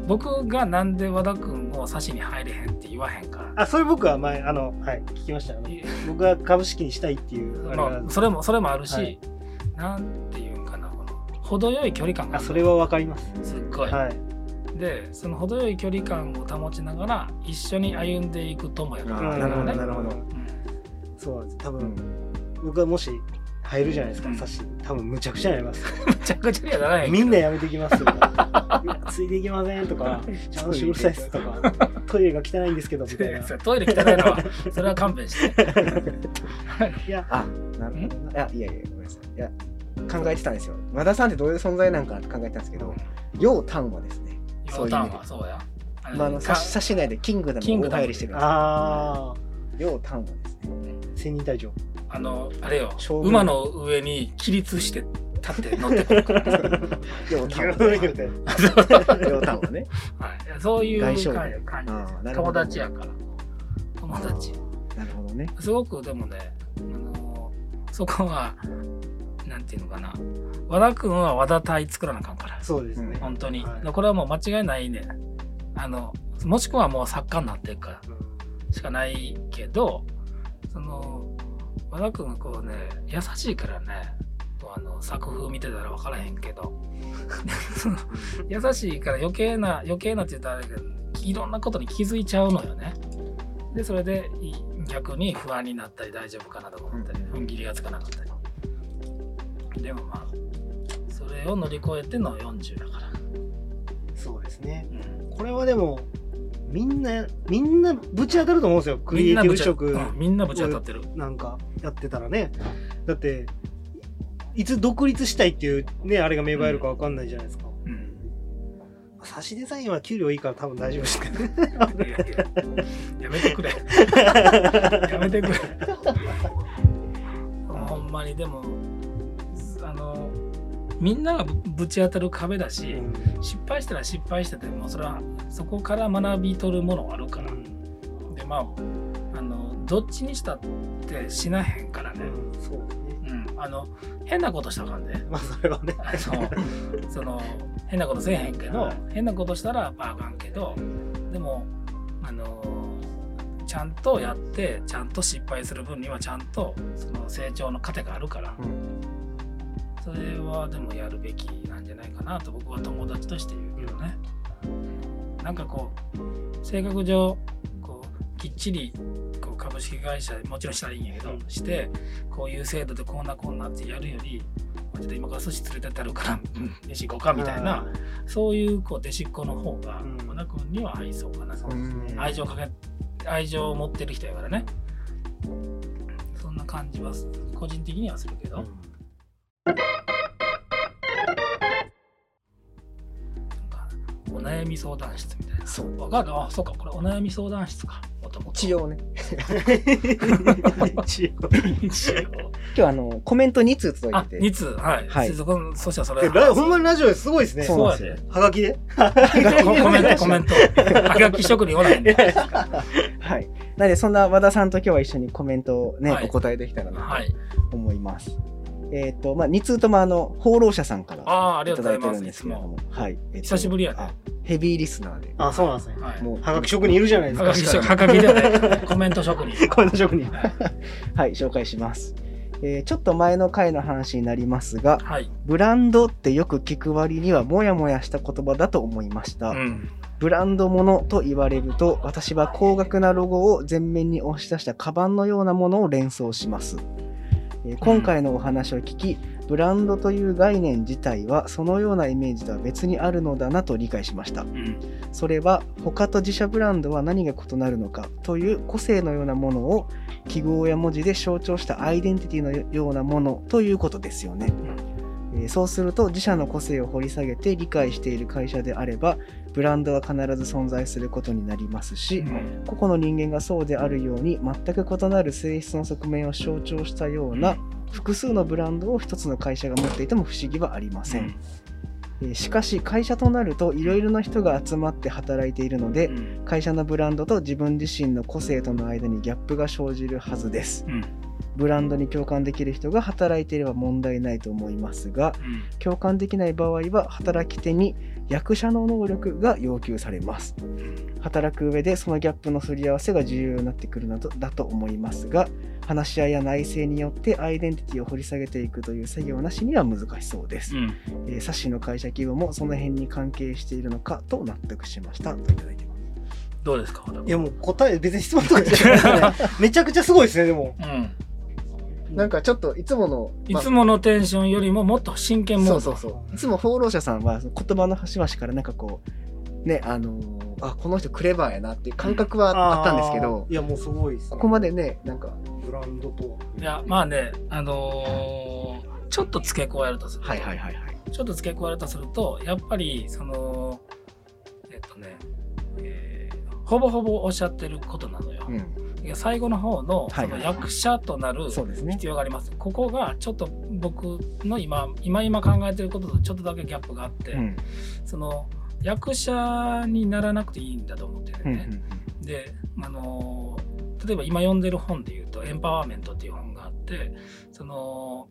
僕がなんで和田君を差しに入れへんって言わへんから。あそれ僕は前あのはい聞きましたあの僕が株式にしたいっていうあれ。まがあ、それもそれもあるし、はい。なんていうんかなこの程よい距離感があそれはわかります。すっごい、はい。でその程よい距離感を保ちながら一緒に歩んでいく友やかあら、ーなるほどねなるほど。うん。そうなんです。多分、うん。僕がもし入るじゃないですか、うん。さし。多分むちゃくちゃになります。むちゃくちゃにはならへんけど。みんなやめてきますよ。い やついていきませんとかちゃんとうるさいっすとかトイレが汚いんですけどみたいなトイレ汚いのはそれは勘弁して。いやあなるほどないやいやいやごめんなさい。いや考えてたんですよ。和田さんってどういう存在なんかって考えてたんですけど楊丹はですねヨータンはそうや。あのまあ、あのか差し差し内でキングダムを大入りしてるんですよ。ああ楊丹はですね。千人隊長あのあれよ馬の上に起立して立って 乗ってくるから、ねはい、そういう感じ。友達やから。友達。なるほどね。すごくでもね、あのそこはなんていうのかな。和田君は和田隊作らなあかんから。そうですね、本当に、はい。これはもう間違いないね。あのもしくはもう作家になっていくから。しかないけどその和田君がこうね優しいからねあの作風見てたら分からへんけど。優しいから余計な余計なって言ったらあれだけどいろんなことに気づいちゃうのよね。でそれでい逆に不安になったり大丈夫かなとか思ったりうん。踏ん切りがつかなかったり。でもまあそれを乗り越えての40だから、そうですね。うん。これはでもみんなみんなぶち当たると思うんですよ。クリエイティブ職うんみんなぶち当たってる。なんかやってたらね。だっていつ独立したいっていうねあれが芽生えるかわかんないじゃないですか、うん。差しデザインは給料いいから多分大丈夫ですけどね。いやめてくれ。やめてくれ。ほんまにでもみんながぶぶち当たる壁だし、失敗したら失敗しててもそれはそこから学び取るものはあるから。でまああのどっちにしたってしなへんからね、うんそうね。うん、あの変なことしたらあかんで、まあそれはね。あのその変なことせえへんけど、はい。変なことしたらまああかんけどでもあのちゃんとやってちゃんと失敗する分にはちゃんとその成長の糧があるから、それはでもやるべきなんじゃないかなと僕は友達として言うけどね。なんかこう性格上こうきっちりこう株式会社もちろんしたらいいんやけど、してこういう制度でこんなこんなってやるよりちょっと今から寿司連れてってやるから、うん、飯行こうかみたいな、そういうこう弟子っ子の方がうん。和田君には合いそうかな、愛情かけ愛情を持ってる人やからね。そんな感じは個人的にはするけど、お悩み相談室みたいな。そう。わかるあそうか。これお悩み相談室か。もともと一応ね。一応。一応。今日あのコメント2通届あいてて。2通。はい、はい。そこそしたらそれ。ほんまにラジオですごいですね。そうですよ。そうはがきでコメントコメント。はがき職人おらへんね はい。なのでそんな和田さんと今日は一緒にコメントをね、はい。お答えできたらなはい。と思いますえっ、と、まあ、2通ともあの、放浪者さんからああ、ありいがとうございます。ただいてるん。ですけれども、はい。えっと久しぶりやねあヘビーリスナーで。あ、そうなんですね。はい。もう、はがき職人いるじゃないですか。はがきじゃない。コメント職人。これの職人。はい、紹介します。えーちょっと前の回の話になりますが、はい。ブランドってよく聞く割にはモヤモヤした言葉だと思いました。うん。ブランドものと言われると、私は高額なロゴを前面に押し出したカバンのようなものを連想します。えー今回のお話を聞き、ブランドという概念自体はそのようなイメージとは別にあるのだなと理解しました。うん。それは他と自社ブランドは何が異なるのかという個性のようなものを記号や文字で象徴したアイデンティティのようなものということですよね。えーそうすると自社の個性を掘り下げて理解している会社であればブランドは必ず存在することになりますし、うん個々の人間がそうであるように全く異なる性質の側面を象徴したような複数のブランドを一つの会社が持っていても不思議はありません。えーしかし会社となるといろいろな人が集まって働いているのでうん会社のブランドと自分自身の個性との間にギャップが生じるはずです。うん。ブランドに共感できる人が働いていれば問題ないと思いますがうん。共感できない場合は働き手に役者の能力が要求されます。働く上でそのギャップのすり合わせが重要になってくるなどだと思いますが話し合いや内政によってアイデンティティを掘り下げていくという作業なしには難しそうです。うん。えー、冊子の会社規模もその辺に関係しているのかと納得しましたといただいてます。どうですかいやもう答え、別に質問とかじゃないですね。めちゃくちゃすごいですね、でも。うん。なんかちょっといつもの、いつものテンションよりももっと真剣モード。そうそうそういつも放浪者さんは言葉の端々からなんかこうねあのーあこの人クレバーやなっていう感覚はあったんですけどいやもうすごいです、ね。ここまでねなんかブランドとは。いや、まあね、あのーちょっと付け加えるとすると、はいはいはいはいちょっと付け加えるとすると、やっぱり、その、えっとね、えーほぼほぼおっしゃってることなのよ。うん最後の方のはいその役者となる必要があります。ここがちょっと僕の今、今今考えてることとちょっとだけギャップがあって、うんその役者にならなくていいんだと思ってるうんね。で、あの例えば今読んでる本で言うと「エンパワーメント」っていう本があってその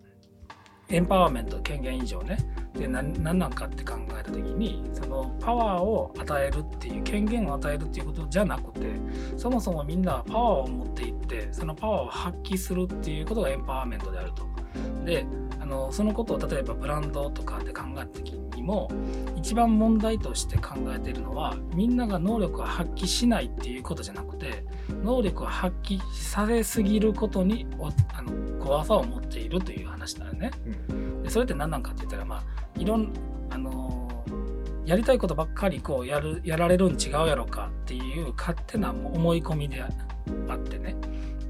エンパワーメント権限以上ねで何何なんかって考えた時にそのパワーを与えるっていう権限を与えるっていうことじゃなくてそもそもみんなパワーを持っていってそのパワーを発揮するっていうことがエンパワーメントであると。であのそのことを例えばブランドとかで考えた時にも一番問題として考えているのはみんなが能力を発揮しないっていうことじゃなくて能力を発揮されすぎることにおあの怖さを持っているという話だよね。でそれって何なんかって言ったらまあいろんあのーやりたいことばっかりこうやるやられるん違うやろかっていう勝手な思い込みであってね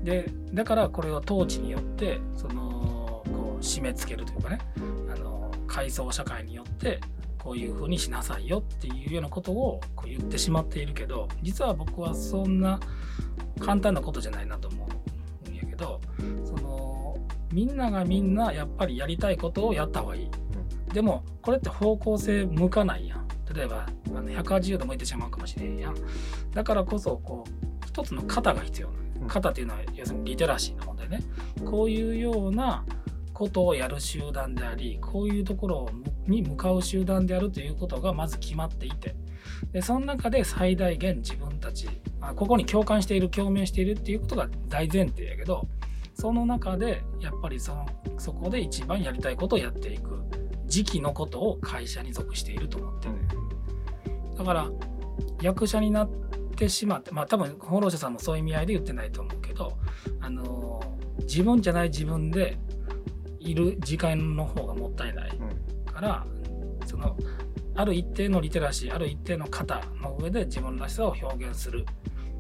でだからこれを統治によってそのこう締め付けるというかねあの階層社会によってこういうふうにしなさいよっていうようなことをこう言ってしまっているけど実は僕はそんな簡単なことじゃないなと思うんやけどそのみんながみんなやっぱりやりたいことをやった方がいい。でもこれって方向性向かないやん。例えばあの180度向いてしまうかもしれんやん。だからこそこう一つの型が必要な型っていうのは要するにリテラシーの問題ね。こういうようなことをやる集団でありこういうところに向かう集団であるということがまず決まっていてでその中で最大限自分たちあここに共感している共鳴しているっていうことが大前提やけどその中でやっぱりそのそこで一番やりたいことをやっていく時期のことを会社に属していると思ってる、だから役者になってしまってまあ多分放浪者さんもそういう意味合いで言ってないと思うけどあの自分じゃない自分でいる時間の方がもったいないからそのある一定のリテラシーある一定の型の上で自分らしさを表現する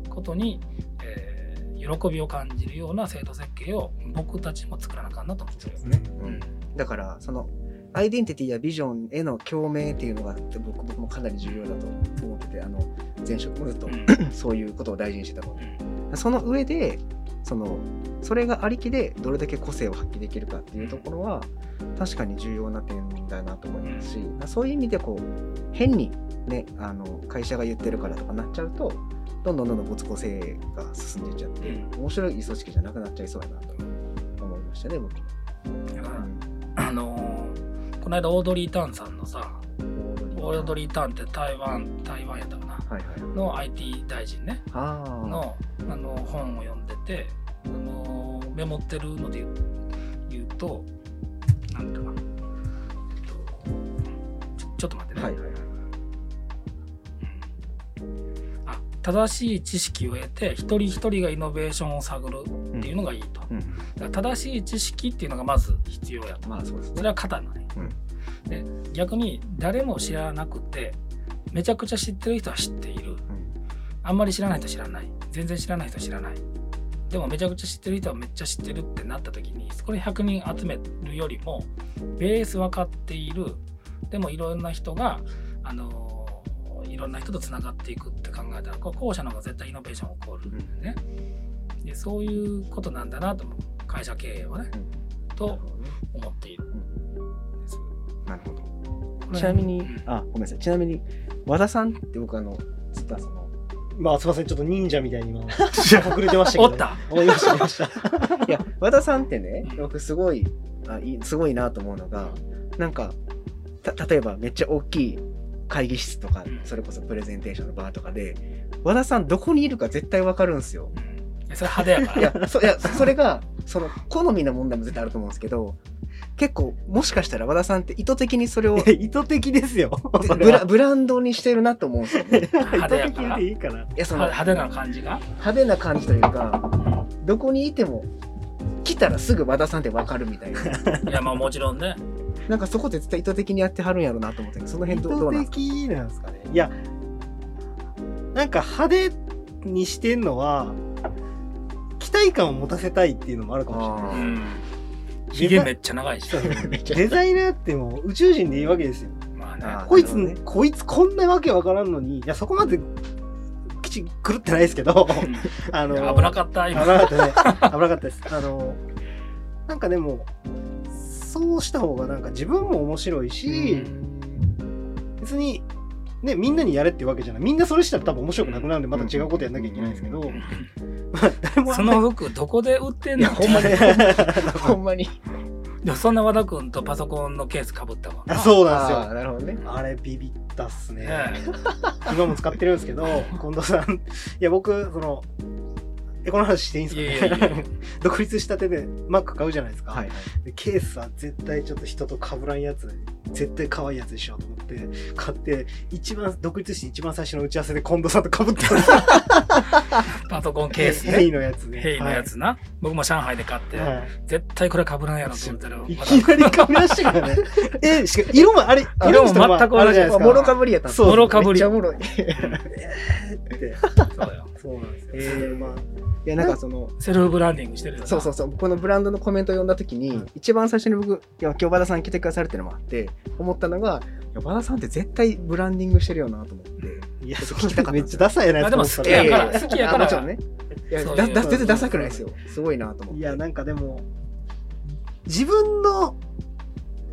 ことに、えー喜びを感じるような制度設計を僕たちも作らなあかんなと思ってる。ね。うん。だからそのアイデンティティやビジョンへの共鳴っていうのが僕僕もかなり重要だと思っててあの前職もずっとうん。そういうことを大事にしてたの。でその上でそのそれがありきでどれだけ個性を発揮できるかっていうところは確かに重要な点だなと思いますし、そういう意味でこう変にねあの会社が言ってるからとかなっちゃうとどんどんどんどん没個性が進んでいっちゃって、う面白い組織じゃなくなっちゃいそうやなと思いましたね僕も。だからうん。あのーこの間オードリー・タンさんのさオードリー・タン。って台湾台湾やったかな？はいはいの IT 大臣ね。のあの本を読んでてあのメモってるので言うとなんだかな、えっと、ちょちょっと待ってね、はいはいはい正しい知識を得て一人一人がイノベーションを探るっていうのがいいと、うん。だから正しい知識っていうのがまず必要やと。まあそうですね。それは肩なね、で逆に誰も知らなくてめちゃくちゃ知ってる人は知っている。あんまり知らない人は知らない。全然知らない人は知らない。でもめちゃくちゃ知ってる人はめっちゃ知ってるってなった時にこれ100人集めるよりもベース分かっている。でもいろんな人があのいろんな人とつながっていくって考えたらこう後者の方が絶対イノベーション起こるんでね、でそういうことなんだなと思う。会社経営はねと思っているなるほど。ちなみにうん。あごめんなさい。ちなみに和田さんって僕あのつったその。まあすいませんちょっと忍者みたいに今 隠れてましたけど。おった。思いました思いました。いや和田さんってね僕すごいあすごいなと思うのがなんかた例えばめっちゃ大きい会議室とかうんそれこそプレゼンテーションの場とかで和田さんどこにいるか絶対わかるんですよ。うん。それ派手やかいらやそいやそれがその好みの問題も絶対あると思うんですけど結構もしかしたら和田さんって意図的にそれを意図的ですよ。ブラブランドにしてるなと思うんですよね。意派手やから。でいいかないやその派手な感じが、派手な感じというかどこにいても来たらすぐ和田さんってわかるみたいな。いやまあもちろんねなんかそこって絶対意図的にやってはるんやろうなと思ってその意辺どうどうなん図ですか？的なんですかね。いやなんか派手にしてんのは期待感を持たせたいっていうのもあるかもしれない。あー。うん。ひげめっちゃ長いし。デザイナーってもう宇宙人でいいわけですよ。まあこいつ、ね。こいつこんなわけわからんのに、いや、そこまで、きち狂ってないですけど、あの、危なかった今。危なかったね。危なかったです。あの、なんかでも、そうした方がなんか自分も面白いし、別に、ね、みんなにやれってわけじゃない。みんなそれしたら多分面白くなくなるんで、また違うことやんなきゃいけないんですけど、うん。まあ、誰もその服どこで売ってんの？ほんまに。ほんまに。でもそんな和田君とパソコンのケースかぶったもんなあそうなんですよ。なるほどね。あれビビったっすね。ね今も使ってるんですけど、近藤さん、いや、僕、その、え、この話していいんいですかやいやいや。独立したてで Mac 買うじゃないですか。はい。でケースは絶対ちょっと人と被らんやつ、絶対可愛いやつにしようと思って、買って、一番、独立して一番最初の打ち合わせで近藤さんと被ったんですよ。パソコンケースヘイねのやつね。ヘイのやつな、僕も上海で買って、はい。はい絶対これかぶらんやろと思ったらいきなり被らしたからね。え、しかも色もあれ、あ色も全く同じあるじゃないですか。もろか。ぶりやったんですそうもろかぶり。めっちゃおもろい。いって。そうよ。そうなんですよ。えーまあ、やなんかそのセルフブランディングしてるよな。そうそうそう。このブランドのコメントを読んだ時に、一番最初に僕いや今日和田さん来てくださるっていうのもあって思ったのがいや和田さんって絶対ブランディングしてるよなと思って。いや、ちょっと聞きたかっためっちゃダサいやなやつあでも好きやからいやい好きやから。あもちろんね。いやそういうだだ全然ダサくないですよ。すごいなと思って。いや、なんかでも、自分の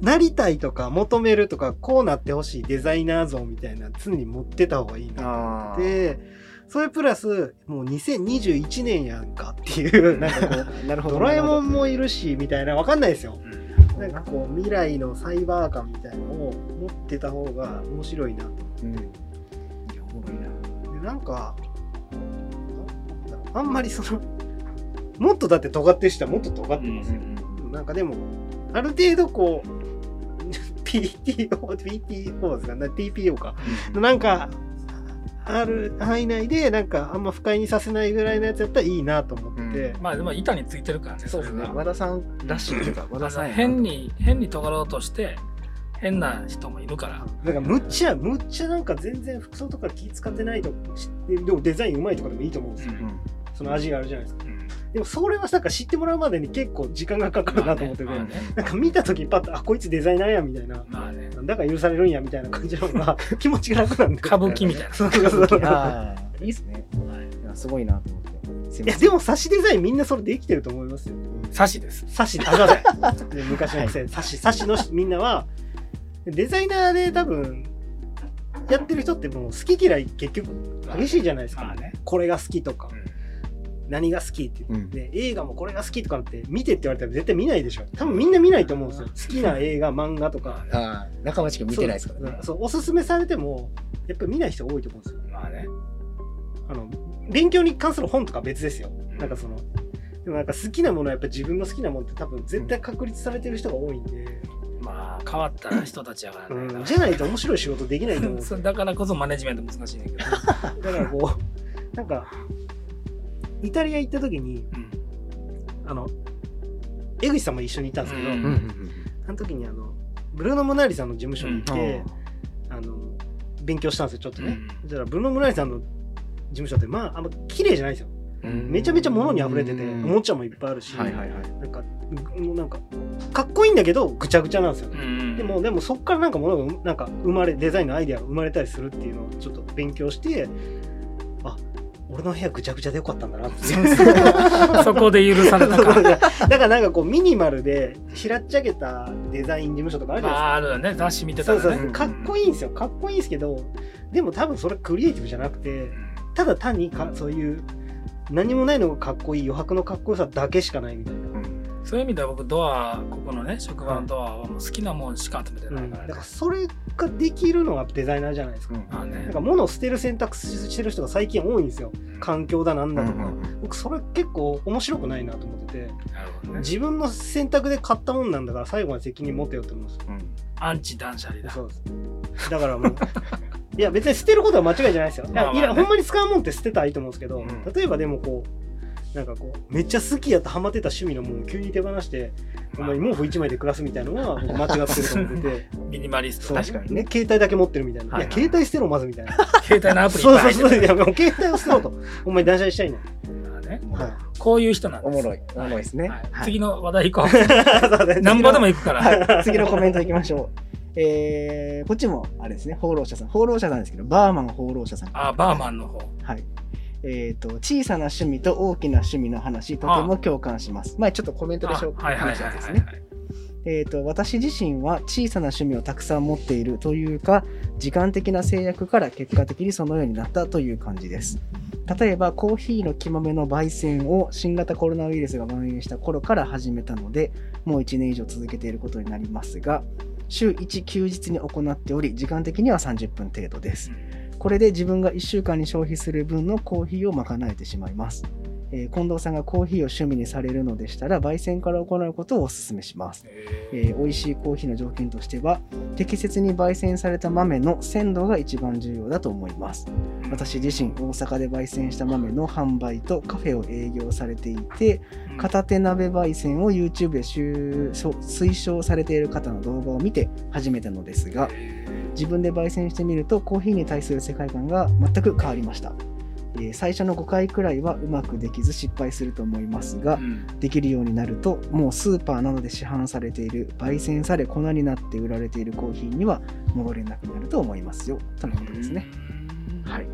なりたいとか求めるとか、こうなってほしいデザイナー像みたいな常に持ってた方がいいなあと思って、それプラス、もう2021年やんかっていう、なんかこう、なるほど。ドラえもんもいいるし、みたいな、わかんないですよ。うんなんかこう、未来のサイバー感みたいなのを持ってた方が面白いなと。思って。うん。いやおもろいな。でなんかあんまりそのもっとだって尖ってる人はもっと尖ってますよ、なんかでもある程度こう PTO PTO ですかな TPO か。なんかある範囲内でなんかあんま不快にさせないぐらいのやつやったらいいなと思って、まあでも板についてるからねそうですね。和田さん。らしいというか和田さん変に変に尖ろうとして変な人もいるから。なん。かむっちゃむっちゃなんか全然服装とか気使ってないとでもデザインうまいとかでもいいと思うんですよ、うんその味があるじゃないですか。うん。でもそれはなんか知ってもらうまでに結構時間がかかるなと思ってて、まあね。なんか見た時にパッとあこいつデザイナーやみたいな。まあねだから許されるんやみたいな感じの方が気持ちが楽なんで歌舞伎みたいな。そうそうそう。いいっすね。いやすごいなと思って。すいやでも差しデザインみんなそれできてると思いますよ。サシです。差し。あす いませんで昔の癖。差し差しのみんなはデザイナーで多分やってる人ってもう好き嫌い結局激しいじゃないですか、まあね。これが好きとか何が好きって言って、うん。映画もこれが好きとかって見てって言われたら絶対見ないでしょ。多分みんな見ないと思うんですよ。好きな映画漫画とか。ああ中町君見てないですからね。そうおすすめされてもやっぱり見ない人多いと思うんですよ。まあね。あの勉強に関する本とか別ですよ。なんかそのでもなんか好きなものはやっぱ自分の好きなものって多分絶対確立されてる人が多いんで、まあ変わった人たちやからね、うん。じゃないと面白い仕事できないと思うだからこそマネジメント難しいねんけど、だからこうなんかイタリア行った時にうんあの江口さんも一緒に行ったんですけど、あの時にあのブルーノ・モナリさんの事務所に行って、あの勉強したんですよちょっとね、うん。そしたらブルーノ・モナリさんの事務所ってまああんま綺麗じゃないんですよ。うん。めちゃめちゃ物に溢れてて、うん。おもちゃもいっぱいあるし、はいはいはい。なんかもうなんかかっこいいんだけどぐちゃぐちゃなんですよ。ね、うん。でもでもそこからなんか物がなんか生まれデザインのアイデアが生まれたりするっていうのをちょっと勉強してあ俺の部屋ぐちゃぐちゃでよかったんだなってそこで許されたか。だからなんかこうミニマルでひらっちゃけたデザイン事務所とかあるじゃないですか。まああるよね。雑誌見てたそうらねそう。かっこいいんですよ。かっこいいんですけどでも多分それクリエイティブじゃなくてただ単にかそういう何もないのがかっこいい余白のかっこよさだけしかないみたいな、そういう意味では僕ドアここのね職場のドアはもう好きなもんしか集めてうんだないから。ねからそれができるのがデザイナーじゃないですか、まあね。なんか物を捨てる選択肢してる人が最近多いんですよ。環境だなんだとか、僕それ結構面白くないなと思ってて。ね。自分の選択で買ったもんなんだから最後まで責任持てよって思うんですよ。アンチ断捨離だ。そうです。だからもういや別に捨てることは間違いじゃないですよ。いやまあまあね。いやほんまに使うもんって捨てたらいいと思うんですけど、うん。例えばでもこうなんかこうめっちゃ好きやったハマってた趣味のものを急に手放してお前毛布1枚で暮らすみたいなのは僕間違ってると思ってて。ミニマリスト。確かにね。携帯だけ持ってるみたいな、はいいや携帯捨てろまずみたいな。携帯のアプリいそうそうそう。いやもう携帯を捨てろと。お前断捨離したいん。だまあね。はい。こういう人なんです。おもろい。おもろいですね。はい。はい。次の話題行こ そうね。うなんぼでも行くから。はい、次のコメントいきましょう。えー、こっちもあれですね、放浪者さん。放浪者なんですけど、バーマン放浪者さん。あバーマンの方。はい。えっ、と、小さな趣味と大きな趣味の話、とても共感します。前ちょっとコメントで紹介したんですね。えっ、と、私自身は小さな趣味をたくさん持っているというか、時間的な制約から結果的にそのようになったという感じです。例えば、コーヒーの木豆の焙煎を新型コロナウイルスが蔓延した頃から始めたので、もう1年以上続けていることになりますが、週1休日に行っており、時間的には30分程度です。これで自分が1週間に消費する分のコーヒーを賄えてしまいます。えー近藤さんがコーヒーを趣味にされるのでしたら、焙煎から行うことをお勧めします。えー美味しいコーヒーの条件としては、適切に焙煎された豆の鮮度が一番重要だと思います。私自身、大阪で焙煎した豆の販売とカフェを営業されていて、片手鍋焙煎を YouTube で収推奨されている方の動画を見て始めたのですが、自分で焙煎してみるとコーヒーに対する世界観が全く変わりました。えー最初の5回くらいはうまくできず失敗すると思いますが、うん。できるようになるともうスーパーなどで市販されている焙煎され粉になって売られているコーヒーには戻れなくなると思いますよ。とのことですね。うん。はい。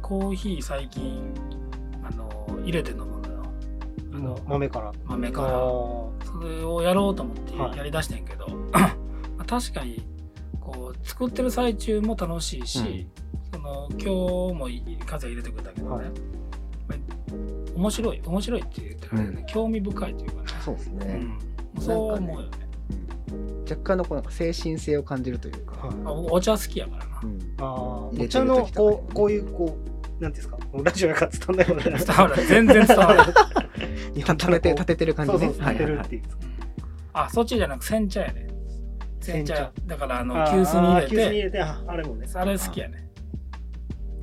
コーヒー最近あの入れて飲むのよ。あの豆から。豆から。あそれをやろうと思ってはい。やりだしてんけど、まあ確かにこう作ってる最中も楽しいし、その今日も数入れてくれたけどね、はい。まあ面白い面白いって言ってくれるね、興味深いというかね。そうですね。うん、そう思うよね若干のこうなんか精神性を感じるというか。はいあおお茶好きやからな。うん。あお茶のこうこういうこうなんていうんですか？ラジオやから伝わんないこと伝わらない 全然伝わらない、日た立て て立ててる感じね。そうそう立てはいはいはいるってい。うあそっちじゃなく煎茶やね煎茶煎だからあの急須に入れ急須に入てれてああれもね。あれ好きやね。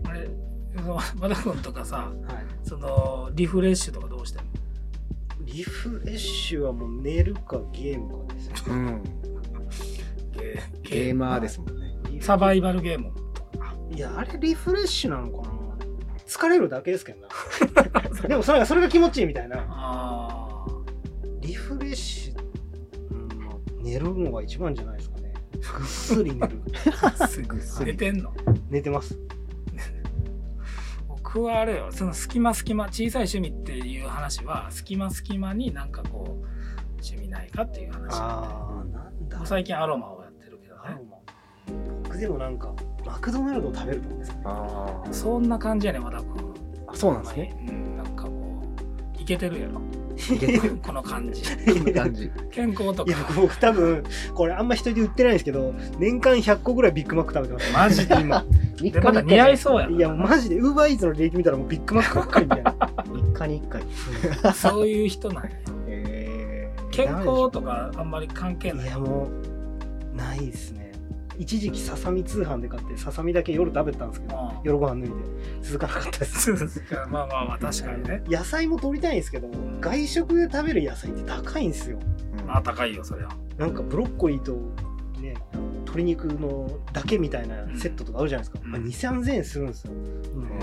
あれその 和田君とかさはい。そのリフレッシュとかどうしてんの？リフレッシュはもう寝るかゲームかですようん。ゲゲーマーですもんね。サバイバルゲーム。いやあれリフレッシュなのかな。疲れるだけですけどな。でもそれがそれが気持ちいいみたいな。あリフレッシュ、寝るのが一番じゃないですかね。ぐっすり寝る。あすぐ寝てんの寝てます。僕はあれよその隙間隙間小さい趣味っていう話は隙間隙間になんかこう趣味ないかっていう話。ああなんだ。最近アロマをやってるけどね。アロマ。僕でもなんかマクドナルドを食べると思うんですよあそんな感じやね和田君あ。そうなんですね。うんなんかこいけてるやろこの感じ。こんな感じ。健康といやか僕多分これあんま一人で売ってないんですけど年間100個ぐらいビッグマック食べてます。マジで？今。3でまだ似合いそうやいやマジでウーバーイーツの履歴見たらもうビッグマックばっかりみたいな3日に1回。そういう人なんや。えー健康とかあんまり関係ない。いやもうないですね一時期ささみ通販で買ってささみだけ夜食べてたんですけどうん夜ご飯抜いて続かなかったです。まあまあまあ確かにね。野菜も取りたいんですけど外食で食べる野菜って高いんですよ。うん。まあ高いよそれはなんかブロッコリーとね鶏肉のだけみたいなセットとかあるじゃないですか、うん。まあ、2 3 0 0円するんですよ、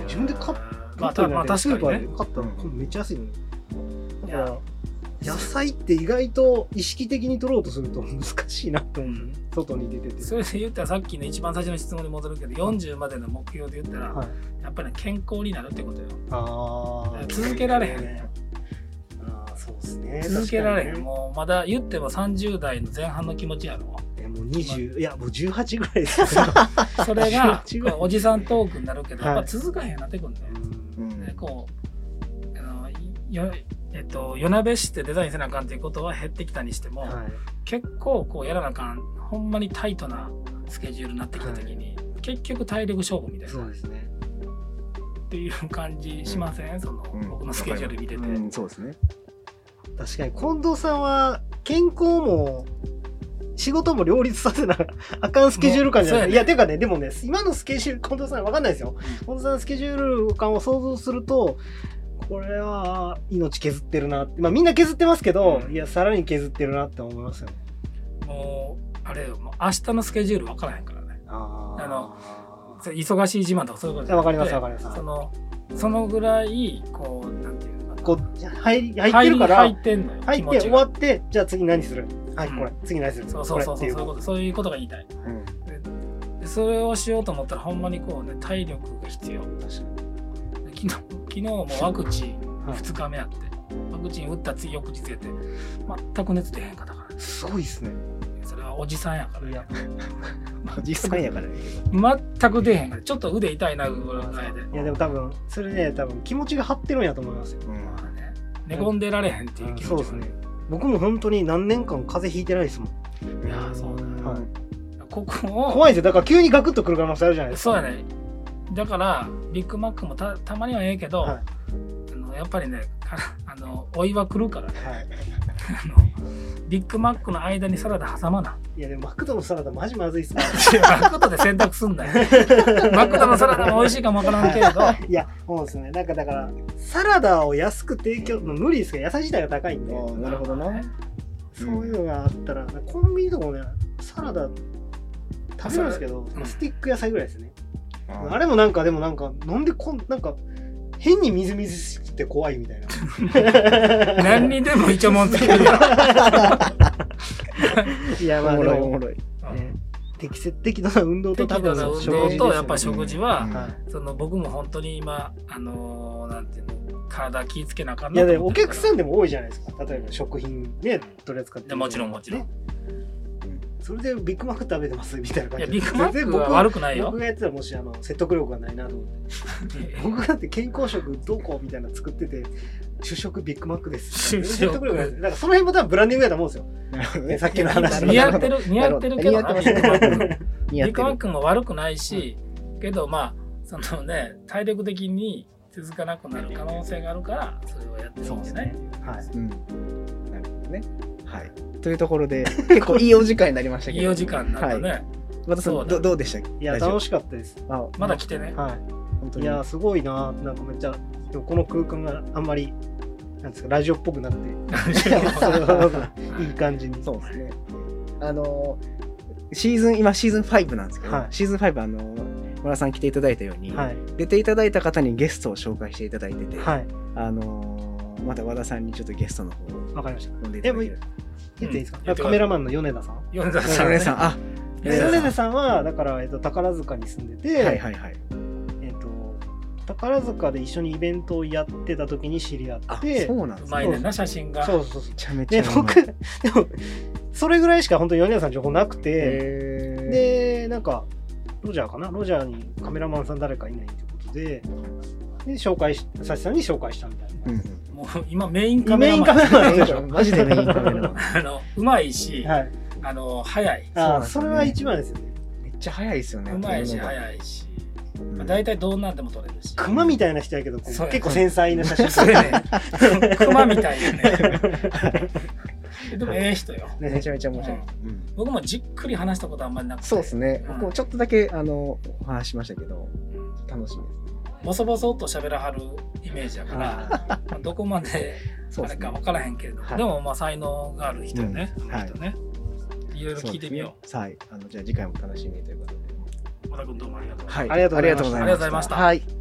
自分で買っまあたまあ確かにね。ーで買ったらめっちゃ安いのに。だから野菜って意外と意識的に取ろうとすると難しいなと思う。ん。ですよね外に出てて。それで言ったらさっきの一番最初の質問に戻るけど40までの目標で言ったら、はい。やっぱりね健康になるってことよ。あー。続けられへん。ねあーそうですね。続けられへん、ね。もうまだ言っても30代の前半の気持ちやろ。もう20いやもう18ぐらいですよ。それがおじさんトークになるけど、はいやっぱ続かへんなってくんだよ、うん。こうあのよえっと、夜なべしてデザインせなあかんっていうことは減ってきたにしても、はい。結構こうやらなあかんほんまにタイトなスケジュールになってきた時に、結局体力勝負みたいな。そうですね。っていう感じしません、その、うん。僕のスケジュール見てて、うん。そうですね。確かに近藤さんは健康も仕事も両立させなあかんスケジュール感じゃない。ね。いやてかねでもね今のスケジュール近藤さんわかんないですよ。近藤さんのスケジュール感を想像するとこれは命削ってるなって。まあみんな削ってますけど、うん。いやさらに削ってるなって思いますよね。もうあれよもう明日のスケジュール分からへんからね。ああの忙しい自慢とかそういうことじゃなくてわかりますわかります。そのそのぐらいこうなんていうのこう入り入ってるから入ってんのよ入って終わってじゃあ次何する？はいうん。これ次何する？そうそうそうそういうこことそういうことが言いたい。うん。でそれをしようと思ったらほんまにこうね体力が必要。昨日昨日もワクチンはい。2日目あって、ワクチン打った次翌日やって全く熱出へんかったから。にすごいですね。それはおじさんやからいや。おじさんやからね。全く出へんから。ちょっと腕痛いなぐらいでいやでも多分それね多分気持ちが張ってるんやと思いますよ。うん。まあね。寝込んでられへんっていう気持ちがそうですね。僕も本当に何年間風邪ひいてないですもん。いやーそうだねはい。ここを怖いですよ。だから急にガクッとくる可能性あるじゃないですか。そうやねだからビッグマックもたたまにはええけど、はい。あのやっぱりねかあのお祝い来るからね。はい。あのビッグマックの間にサラダ挟まな。いやでもマクドのサラダマジまずいっすね。マクドで選択すんだよ。マクドのサラダも美味しいかもわからんけれど。いやそうですね。なんかだからサラダを安く提供まあ無理ですけど野菜自体が高いんで。なるほどなそういうのがあったらコンビニとかもねサラダ食べるんですけどうん。スティック野菜ぐらいですねああれもなんかでもなんかなんでこんなんか変にみずみずしくて怖いみたいな。何にでもイチョモンつけるやんいやまおもあでもろいおもろい。ね適切適度な運動と多分適度な運動とやっぱ食事は、うん。はいその僕も本当に今あのーなんていうの体気ぃつけなあかんいやでもお客さんでも多いじゃないですか。例えば食品ね取り扱ってでもちろんもちろん。ねそれでビッグマック食べてますみたいな感じいやビッグマックは悪くないよ。僕がやってたらもしあの説得力がないなと思って。僕だって健康食どうこうみたいなの作ってて主食ビッグマックです。説得力ない。ですだからその辺も多分ブランディングやと思うんですよ。なるほどねさっきの話似合ってる似合ってるけどビッグマックも悪くないし、けどまあそのね体力的に続かなくなる可能性があるからそれをやってるんじゃない、はい。うん。なるほどねはい。というところで 結構いいお時間になりましたけど。いいお時間になったね、はい。和田さんそどどうでした？いやラジオ。楽しかったです。あまだ来てね、は本当に。いいやすごいな。なんかめっちゃでもこの空間があんまりなんですかラジオっぽくなって。いい感じにそう。ですね。あのシーズン今シーズン5なんですけど、はい。シーズン5あの和田さん来ていただいたように、はい。出ていただいた方にゲストを紹介していただいてて、はい。あのまた和田さんにちょっとゲストの方をわかりました。呼んでいただける言っていいですか、うん。カメラマンの米田さん。米田さん、米田さん。あ米田さん。米田さん。はだから、えっと、宝塚に住んでて、はいはいはい。えっと宝塚で一緒にイベントをやってた時に知り合あってそうなんですね。いねんな写真が。そうそうそうめちゃめちゃうまい。で僕 でもそれぐらいしか本当に米田さん情報なくて、へー。でなんかロジャーかな？ロジャーにカメラマンさん誰かいないってことでで紹介し佐々木さんに紹介したみたいな、うんもう今メインカメメイン。ラマンカメラマンでしょ。う んマジでメインカメラマン。あのうまいし、はい。あの早い。ああそれは一番ですよね。めっちゃ早いですよねうまいし早いし、うん。まあ、大体どんなんでも撮れるし。熊みたいな人やけど結構繊細な写真。それね。熊みたいよね。でもええ人よ。ね。めちゃめちゃ面白い、うん。僕もじっくり話したことあんまりなくて。そうですね、うん。僕もちょっとだけあのお話ししましたけどうん。楽しみボソボソっと喋らはるイメージやから、あまあどこまであれか分からへんけれども、はい。でもまあ才能がある人よね、うんあの人ね、い、ろいろ聞いてみよそうね。はい。あのじゃあ次回も楽しみということで。う。小田君どうもありがとうございました。はい。ありがとうございました